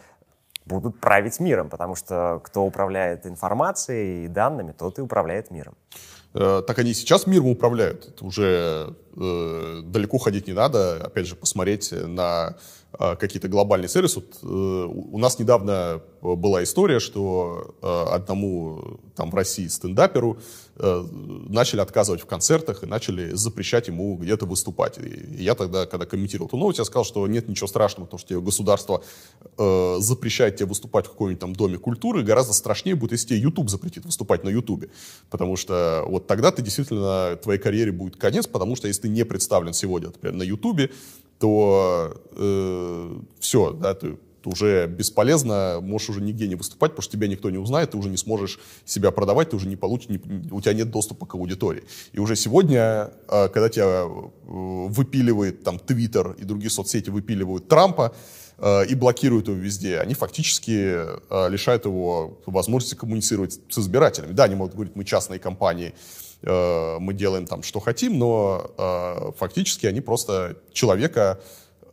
будут править миром, потому что кто управляет информацией и данными, тот и управляет миром. Э, так они сейчас миром управляют. Это уже э, далеко ходить не надо. Опять же, посмотреть на э, какие-то глобальные сервисы. Вот, э, у нас недавно была история, что одному там в России стендаперу начали отказывать в концертах и начали запрещать ему где-то выступать. И я тогда, когда комментировал эту новость, я сказал, что нет ничего страшного, потому что государство запрещает тебе выступать в каком-нибудь там доме культуры, гораздо страшнее будет, если тебе YouTube запретит выступать на YouTube. Потому что вот тогда ты действительно, твоей карьере будет конец, потому что если ты не представлен сегодня, например, на YouTube, то э, все, да, ты уже бесполезно, можешь уже нигде не выступать, потому что тебя никто не узнает, ты уже не сможешь себя продавать, ты уже не получишь, не, у тебя нет доступа к аудитории. И уже сегодня, а, когда тебя э, выпиливает там Твиттер и другие соцсети выпиливают Трампа, э, и блокируют его везде, они фактически э, лишают его возможности коммуницировать с избирателями. Да, они могут говорить, мы частные компании, мы делаем там, что хотим, но фактически они просто человека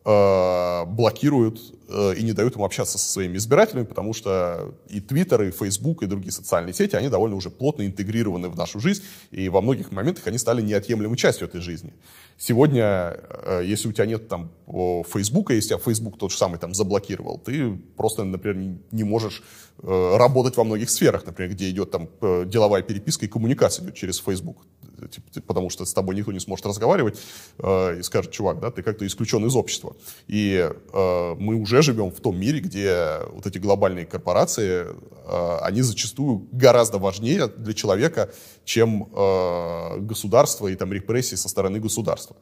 э, блокируют э, и не дают ему общаться со своими избирателями, потому что и Твиттер, и Фейсбук, и другие социальные сети, они довольно уже плотно интегрированы в нашу жизнь, и во многих моментах они стали неотъемлемой частью этой жизни. Сегодня, э, если у тебя нет там Фейсбука, если тебя Фейсбук тот же самый там заблокировал, ты просто, например, не, можешь э, работать во многих сферах, например, где идет там э, деловая переписка и коммуникация идет через типа, потому что с тобой никто не сможет разговаривать э, и скажет, чувак, да, ты как-то исключен из общества. И э, мы уже живем в том мире, где вот эти глобальные корпорации, э, они зачастую гораздо важнее для человека, чем э, государство и там репрессии со стороны государства.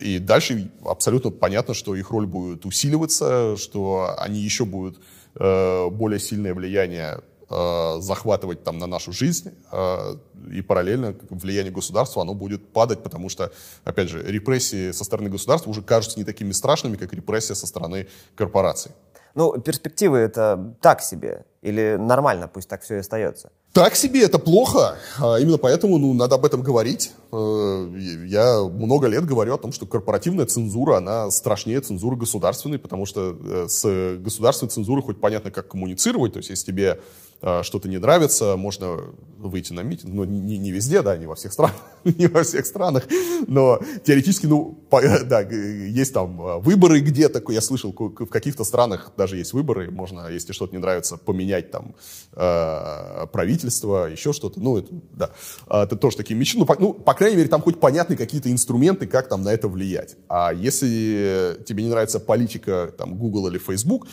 И дальше абсолютно понятно, что их роль будет усиливаться, что они еще будут э, более сильное влияние Э, захватывать там на нашу жизнь, э, и параллельно влияние государства, оно будет падать, потому что, опять же, репрессии со стороны государства уже кажутся не такими страшными, как репрессия со стороны корпораций. Ну, перспективы это так себе, или нормально, пусть так все и остается? Так себе, это плохо. А именно поэтому ну, надо об этом говорить. Э, я много лет говорю о том, что корпоративная цензура, она страшнее цензуры государственной, потому что с государственной цензурой хоть понятно, как коммуницировать. То есть, если тебе что-то не нравится, можно выйти на митинг, но не, не везде, да, не во всех странах, не во всех странах, но теоретически, ну, по, да, есть там э, выборы где-то, я слышал, в каких-то странах даже есть выборы, можно, если что-то не нравится, поменять там э, правительство, еще что-то, ну, это, да, а, это тоже такие мечты, ну по, ну, по крайней мере, там хоть понятны какие-то инструменты, как там на это влиять, а если тебе не нравится политика, там, Google или Facebook,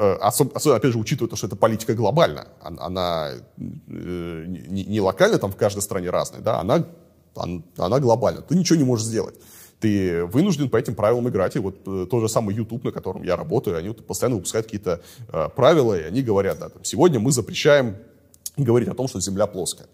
Э, особенно, опять же, учитывая то, что эта политика глобальна, она э, не, локально там в каждой стране разная, да, она, она глобальна. Ты ничего не можешь сделать. Ты вынужден по этим правилам играть. И вот э, тот же самый YouTube, на котором я работаю, они вот постоянно выпускают какие-то э, правила, и они говорят, да, там, сегодня мы запрещаем говорить о том, что Земля плоская.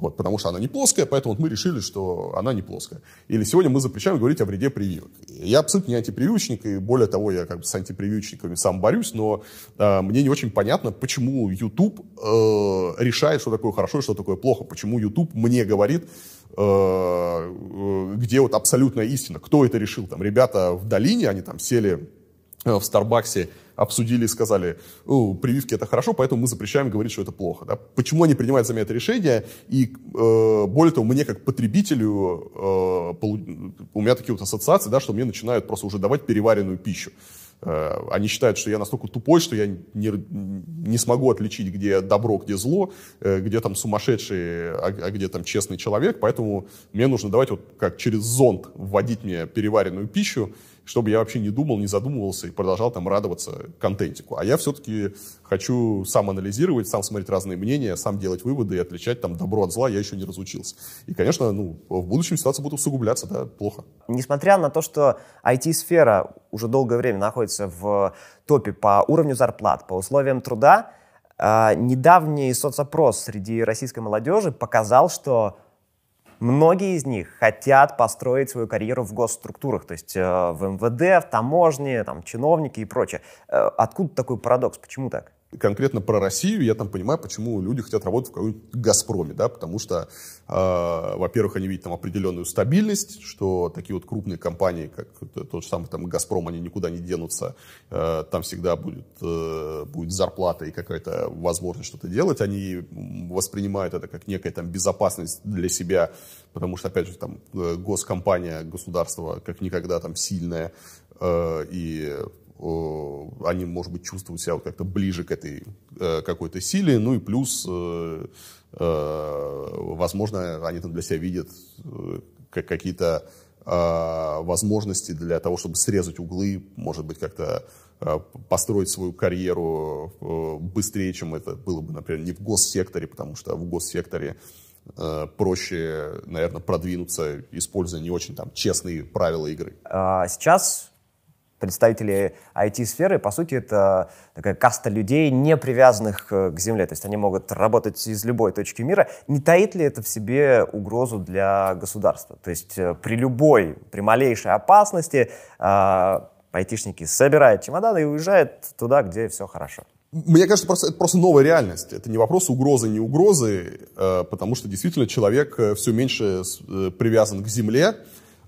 Вот, потому что она не плоская, поэтому вот мы решили, что она не плоская. Или сегодня мы запрещаем говорить о вреде прививок. Я абсолютно не антипрививочник, и более того, я как бы с антипрививочниками сам борюсь, но э, мне не очень понятно, почему YouTube э, решает, что такое хорошо и что такое плохо. Почему YouTube мне говорит, э, э где вот абсолютная истина. Кто это решил? Там ребята в долине, они там сели э, в Старбаксе обсудили и сказали, прививки это хорошо, поэтому мы запрещаем говорить, что это плохо. Да? Почему они принимают за меня это решение? И э, более того, мне как потребителю, э, у меня такие вот ассоциации, да, что мне начинают просто уже давать переваренную пищу. Э, они считают, что я настолько тупой, что я не, не смогу отличить, где добро, где зло, э, где там сумасшедший, а, а где там честный человек. Поэтому мне нужно давать вот как через зонд вводить мне переваренную пищу, чтобы я вообще не думал, не задумывался и продолжал там радоваться контентику. А я все-таки хочу сам анализировать, сам смотреть разные мнения, сам делать выводы и отличать там добро от зла, я еще не разучился. И, конечно, ну, в будущем ситуация будет усугубляться, да, плохо. Несмотря на то, что IT-сфера уже долгое время находится в топе по уровню зарплат, по условиям труда, а, недавний соцопрос среди российской молодежи показал, что Многие из них хотят построить свою карьеру в госструктурах, то есть э, в МВД, в таможне, там, чиновники и прочее. Э, откуда такой парадокс? Почему так? Конкретно про Россию, я там понимаю, почему люди хотят работать в каком-нибудь «Газпроме», да, потому что, э, во-первых, они видят там определенную стабильность, что такие вот крупные компании, как тот же самый там «Газпром», они никуда не денутся, э, там всегда будет, э, будет зарплата и какая-то возможность что-то делать, они воспринимают это как некая там безопасность для себя, потому что, опять же, там э, госкомпания, государство как никогда там сильное, э, и они, может быть, чувствуют себя вот как-то ближе к этой э, какой-то силе, ну и плюс, э, э, возможно, они там для себя видят какие-то возможности для того, чтобы срезать углы, может быть, как-то построить свою карьеру быстрее, чем это было бы, например, не в госсекторе, потому что в госсекторе проще, наверное, продвинуться, используя не очень там честные правила игры. А сейчас представители IT-сферы, по сути, это такая каста людей, не привязанных э, к земле. То есть они могут работать из любой точки мира. Не таит ли это в себе угрозу для государства? То есть э, при любой, при малейшей опасности э, айтишники собирают чемоданы и уезжают туда, где все хорошо. Мне кажется, это просто новая реальность. Это не вопрос угрозы, не угрозы, э, потому что действительно человек э, все меньше привязан к земле,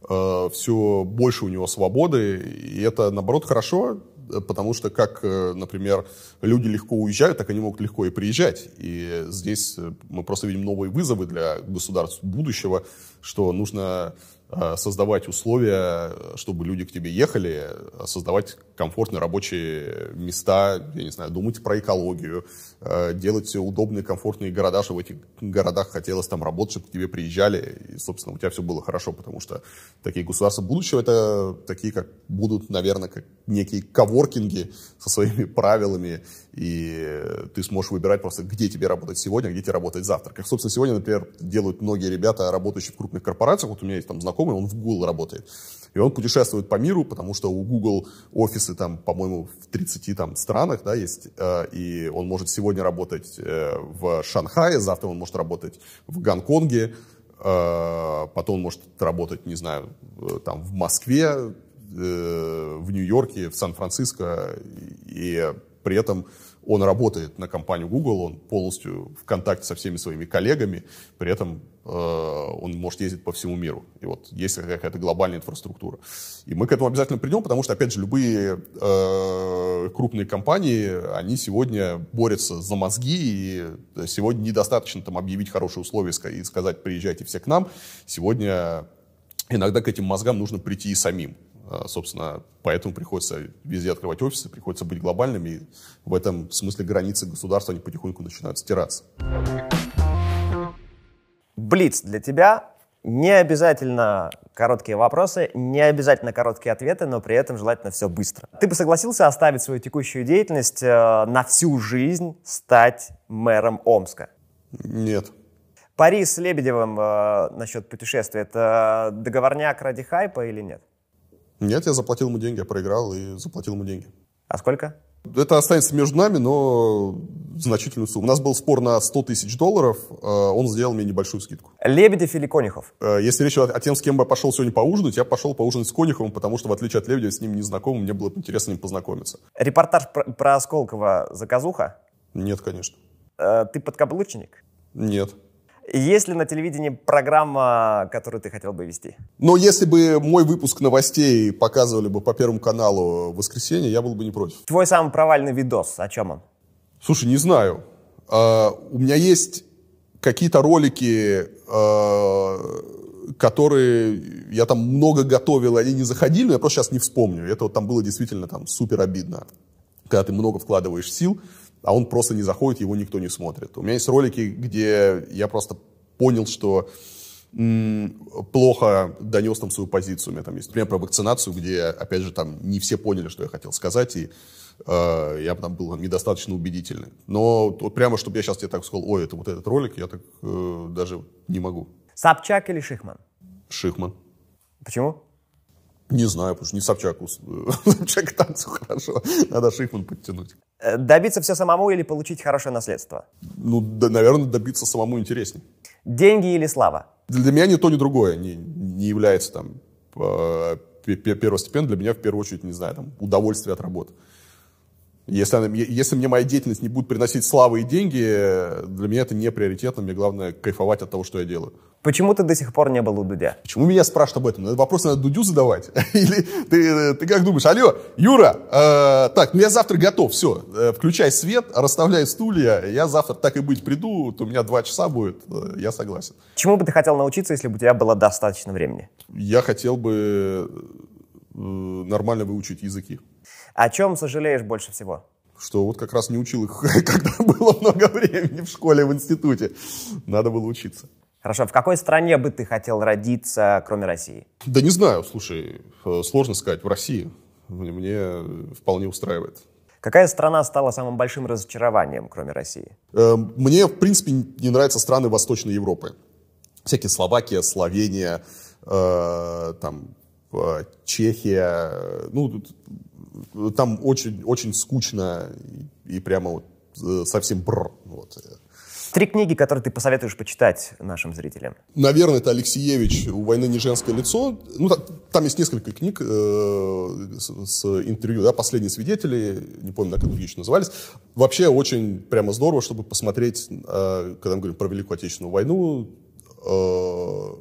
все больше у него свободы, и это, наоборот, хорошо, потому что как, э, например, люди легко уезжают, так они могут легко и приезжать. И здесь э, мы просто видим новые вызовы для государств будущего, что нужно Э, создавать условия, чтобы люди к тебе ехали, создавать комфортные рабочие места, я не знаю, думать про экологию, э, делать удобные, комфортные города, чтобы в этих городах хотелось там работать, чтобы к тебе приезжали, и, собственно, у тебя все было хорошо, потому что такие государства будущего, это такие, как будут, наверное, как некие коворкинги со своими правилами, и ты сможешь выбирать просто, где тебе работать сегодня, где тебе работать завтра. Как, собственно, сегодня, например, делают многие ребята, работающие в крупных корпорациях, вот у меня есть там знакомый, он в Google работает. И он путешествует по миру, потому что у Google офисы там, по-моему, в 30 там, странах да, есть. Э, и он может сегодня работать э, в Шанхае, завтра он может работать в Гонконге, э, потом он может работать, не знаю, там в Москве, в Нью-Йорке, в Сан-Франциско. И при этом он работает на компанию Google, он полностью в контакте со всеми своими коллегами, при этом э, он может ездить по всему миру. И вот есть какая-то глобальная инфраструктура. И мы к этому обязательно придем, потому что, опять же, любые э, крупные компании, они сегодня борются за мозги, и сегодня недостаточно там объявить хорошие условия и сказать, приезжайте все к нам. Сегодня иногда к этим мозгам нужно прийти и самим. А, собственно, поэтому приходится везде открывать офисы, приходится быть глобальными. И в этом смысле границы государства, они потихоньку начинают стираться. Блиц для тебя не обязательно короткие вопросы, не обязательно короткие ответы, но при этом желательно все быстро. Ты бы согласился оставить свою текущую деятельность э, на всю жизнь, стать мэром Омска? Нет. Пари с Лебедевым э, насчет путешествия, это договорняк ради хайпа или нет? Нет, я заплатил ему деньги, я проиграл и заплатил ему деньги. А сколько? Это останется между нами, но значительную сумму. У нас был спор на 100 тысяч долларов, э, он сделал мне небольшую скидку. Лебедев или Конюхов? Э, если речь о тем, с кем я пошел сегодня поужинать, я пошел поужинать с Конюховым, потому что, в отличие от Лебедева, с ним не знаком, мне было интересно с ним познакомиться. Репортаж про, про Осколкова заказуха? Нет, конечно. Э, ты подкаблучник? Нет. Есть ли на телевидении программа, которую ты хотел бы вести? Но если бы мой выпуск новостей показывали бы по Первому каналу в воскресенье, я был бы не против. Твой самый провальный видос, о чем он? Слушай, не знаю. Uh, у меня есть какие-то ролики, uh, которые я там много готовил, они не заходили, но я просто сейчас не вспомню. Это вот там было действительно там супер обидно. Когда ты много вкладываешь сил, а он просто не заходит, его никто не смотрит. У меня есть ролики, где я просто понял, что плохо донес там свою позицию. У меня там есть пример про вакцинацию, где, опять же, там не все поняли, что я хотел сказать, и э, я там был недостаточно убедительный. Но вот прямо, чтобы я сейчас тебе так сказал, ой, это вот этот ролик, я так э, даже не могу. Собчак или Шихман? Шихман. Почему? Не знаю, потому что не Собчак. Собчак танцу хорошо. Надо Шихман подтянуть. Э, добиться все самому или получить хорошее наследство? Ну, да, наверное, добиться самому интереснее. Деньги или слава? Для меня ни то, ни другое не, не является там первостепенным. Для меня в первую очередь, не знаю, там, удовольствие от работы. Если, она, если мне моя деятельность не будет приносить славы и деньги, для меня это не приоритетно. Мне главное кайфовать от того, что я делаю. Почему ты до сих пор не был у Дудя? Почему меня спрашивают об этом? Этот вопрос надо Дудю задавать. Или ты, ты как думаешь, алло, Юра, э, так, ну я завтра готов, все, э, включай свет, расставляй стулья, я завтра так и быть приду, то у меня два часа будет, э, я согласен. Чему бы ты хотел научиться, если бы у тебя было достаточно времени? Я хотел бы э, нормально выучить языки. О чем сожалеешь больше всего? Что вот как раз не учил их, когда было много времени в школе, в институте. Надо было учиться. Хорошо, в какой стране бы ты хотел родиться, кроме России? Да не знаю, слушай, э, сложно сказать, в России. Мне вполне устраивает. Какая страна стала самым большим разочарованием, кроме России? Э, мне, в принципе, не нравятся страны Восточной Европы. Всякие Словакия, Словения, э, там, э, Чехия. Ну, там очень, очень скучно и, и прямо вот э, совсем бр. Вот. Три книги, которые ты посоветуешь почитать нашим зрителям. Наверное, это Алексеевич «У войны не женское лицо». Ну, там есть несколько книг э, с, с интервью, да, «Последние свидетели», не помню, как другие еще назывались. Вообще очень прямо здорово, чтобы посмотреть, э, когда мы говорим про Великую Отечественную войну, э,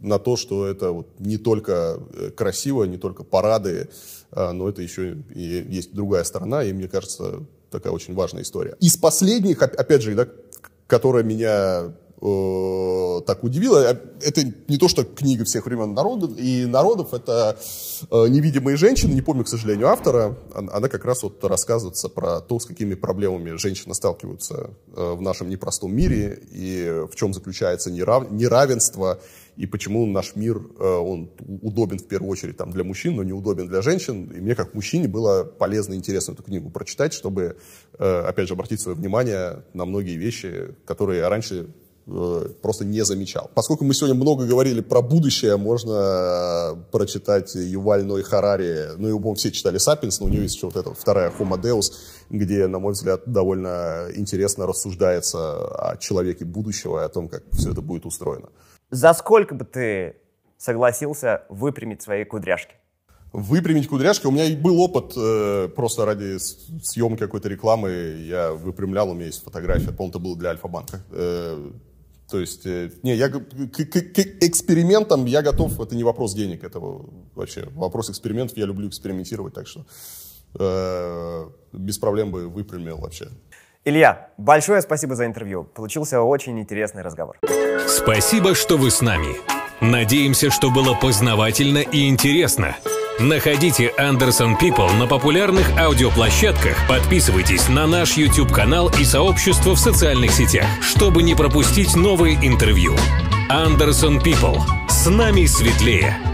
на то, что это вот не только э, красиво, не только парады, э, но это еще и есть другая сторона, и мне кажется, такая очень важная история. Из последних, опять же, да, которая меня э, так удивила, э, это не то, что книга всех времен народов и народов, это э, «Невидимые женщины», не помню, к сожалению, автора, она как раз вот рассказывается про то, с какими проблемами женщины сталкиваются э, в нашем непростом мире и в чем заключается нерав, неравенство и почему наш мир, э, он удобен в первую очередь там, для мужчин, но не удобен для женщин. И мне, как мужчине, было полезно и интересно эту книгу прочитать, чтобы, э, опять же, обратить свое внимание на многие вещи, которые я раньше э, просто не замечал. Поскольку мы сегодня много говорили про будущее, можно прочитать Юваль Ной Харари, ну, его все читали «Сапиенс», но у него есть еще вот эта вторая «Homo Deus», где, на мой взгляд, довольно интересно рассуждается о человеке будущего и о том, как все это будет устроено. За сколько бы ты согласился выпрямить свои кудряшки? Выпрямить кудряшки. У меня и был опыт э, просто ради съемки какой-то рекламы. Я выпрямлял, у меня есть фотография. По-моему, это было для Альфа-банка. Э, то есть, э, не, я, к, к, к экспериментам я готов, это не вопрос денег, это вообще вопрос экспериментов, я люблю экспериментировать, так что э, без проблем бы выпрямил вообще. Илья, большое спасибо за интервью. Получился очень интересный разговор. Спасибо, что вы с нами. Надеемся, что было познавательно и интересно. Находите Anderson People на популярных аудиоплощадках, подписывайтесь на наш YouTube-канал и сообщество в социальных сетях, чтобы не пропустить новые интервью. Anderson People. С нами светлее.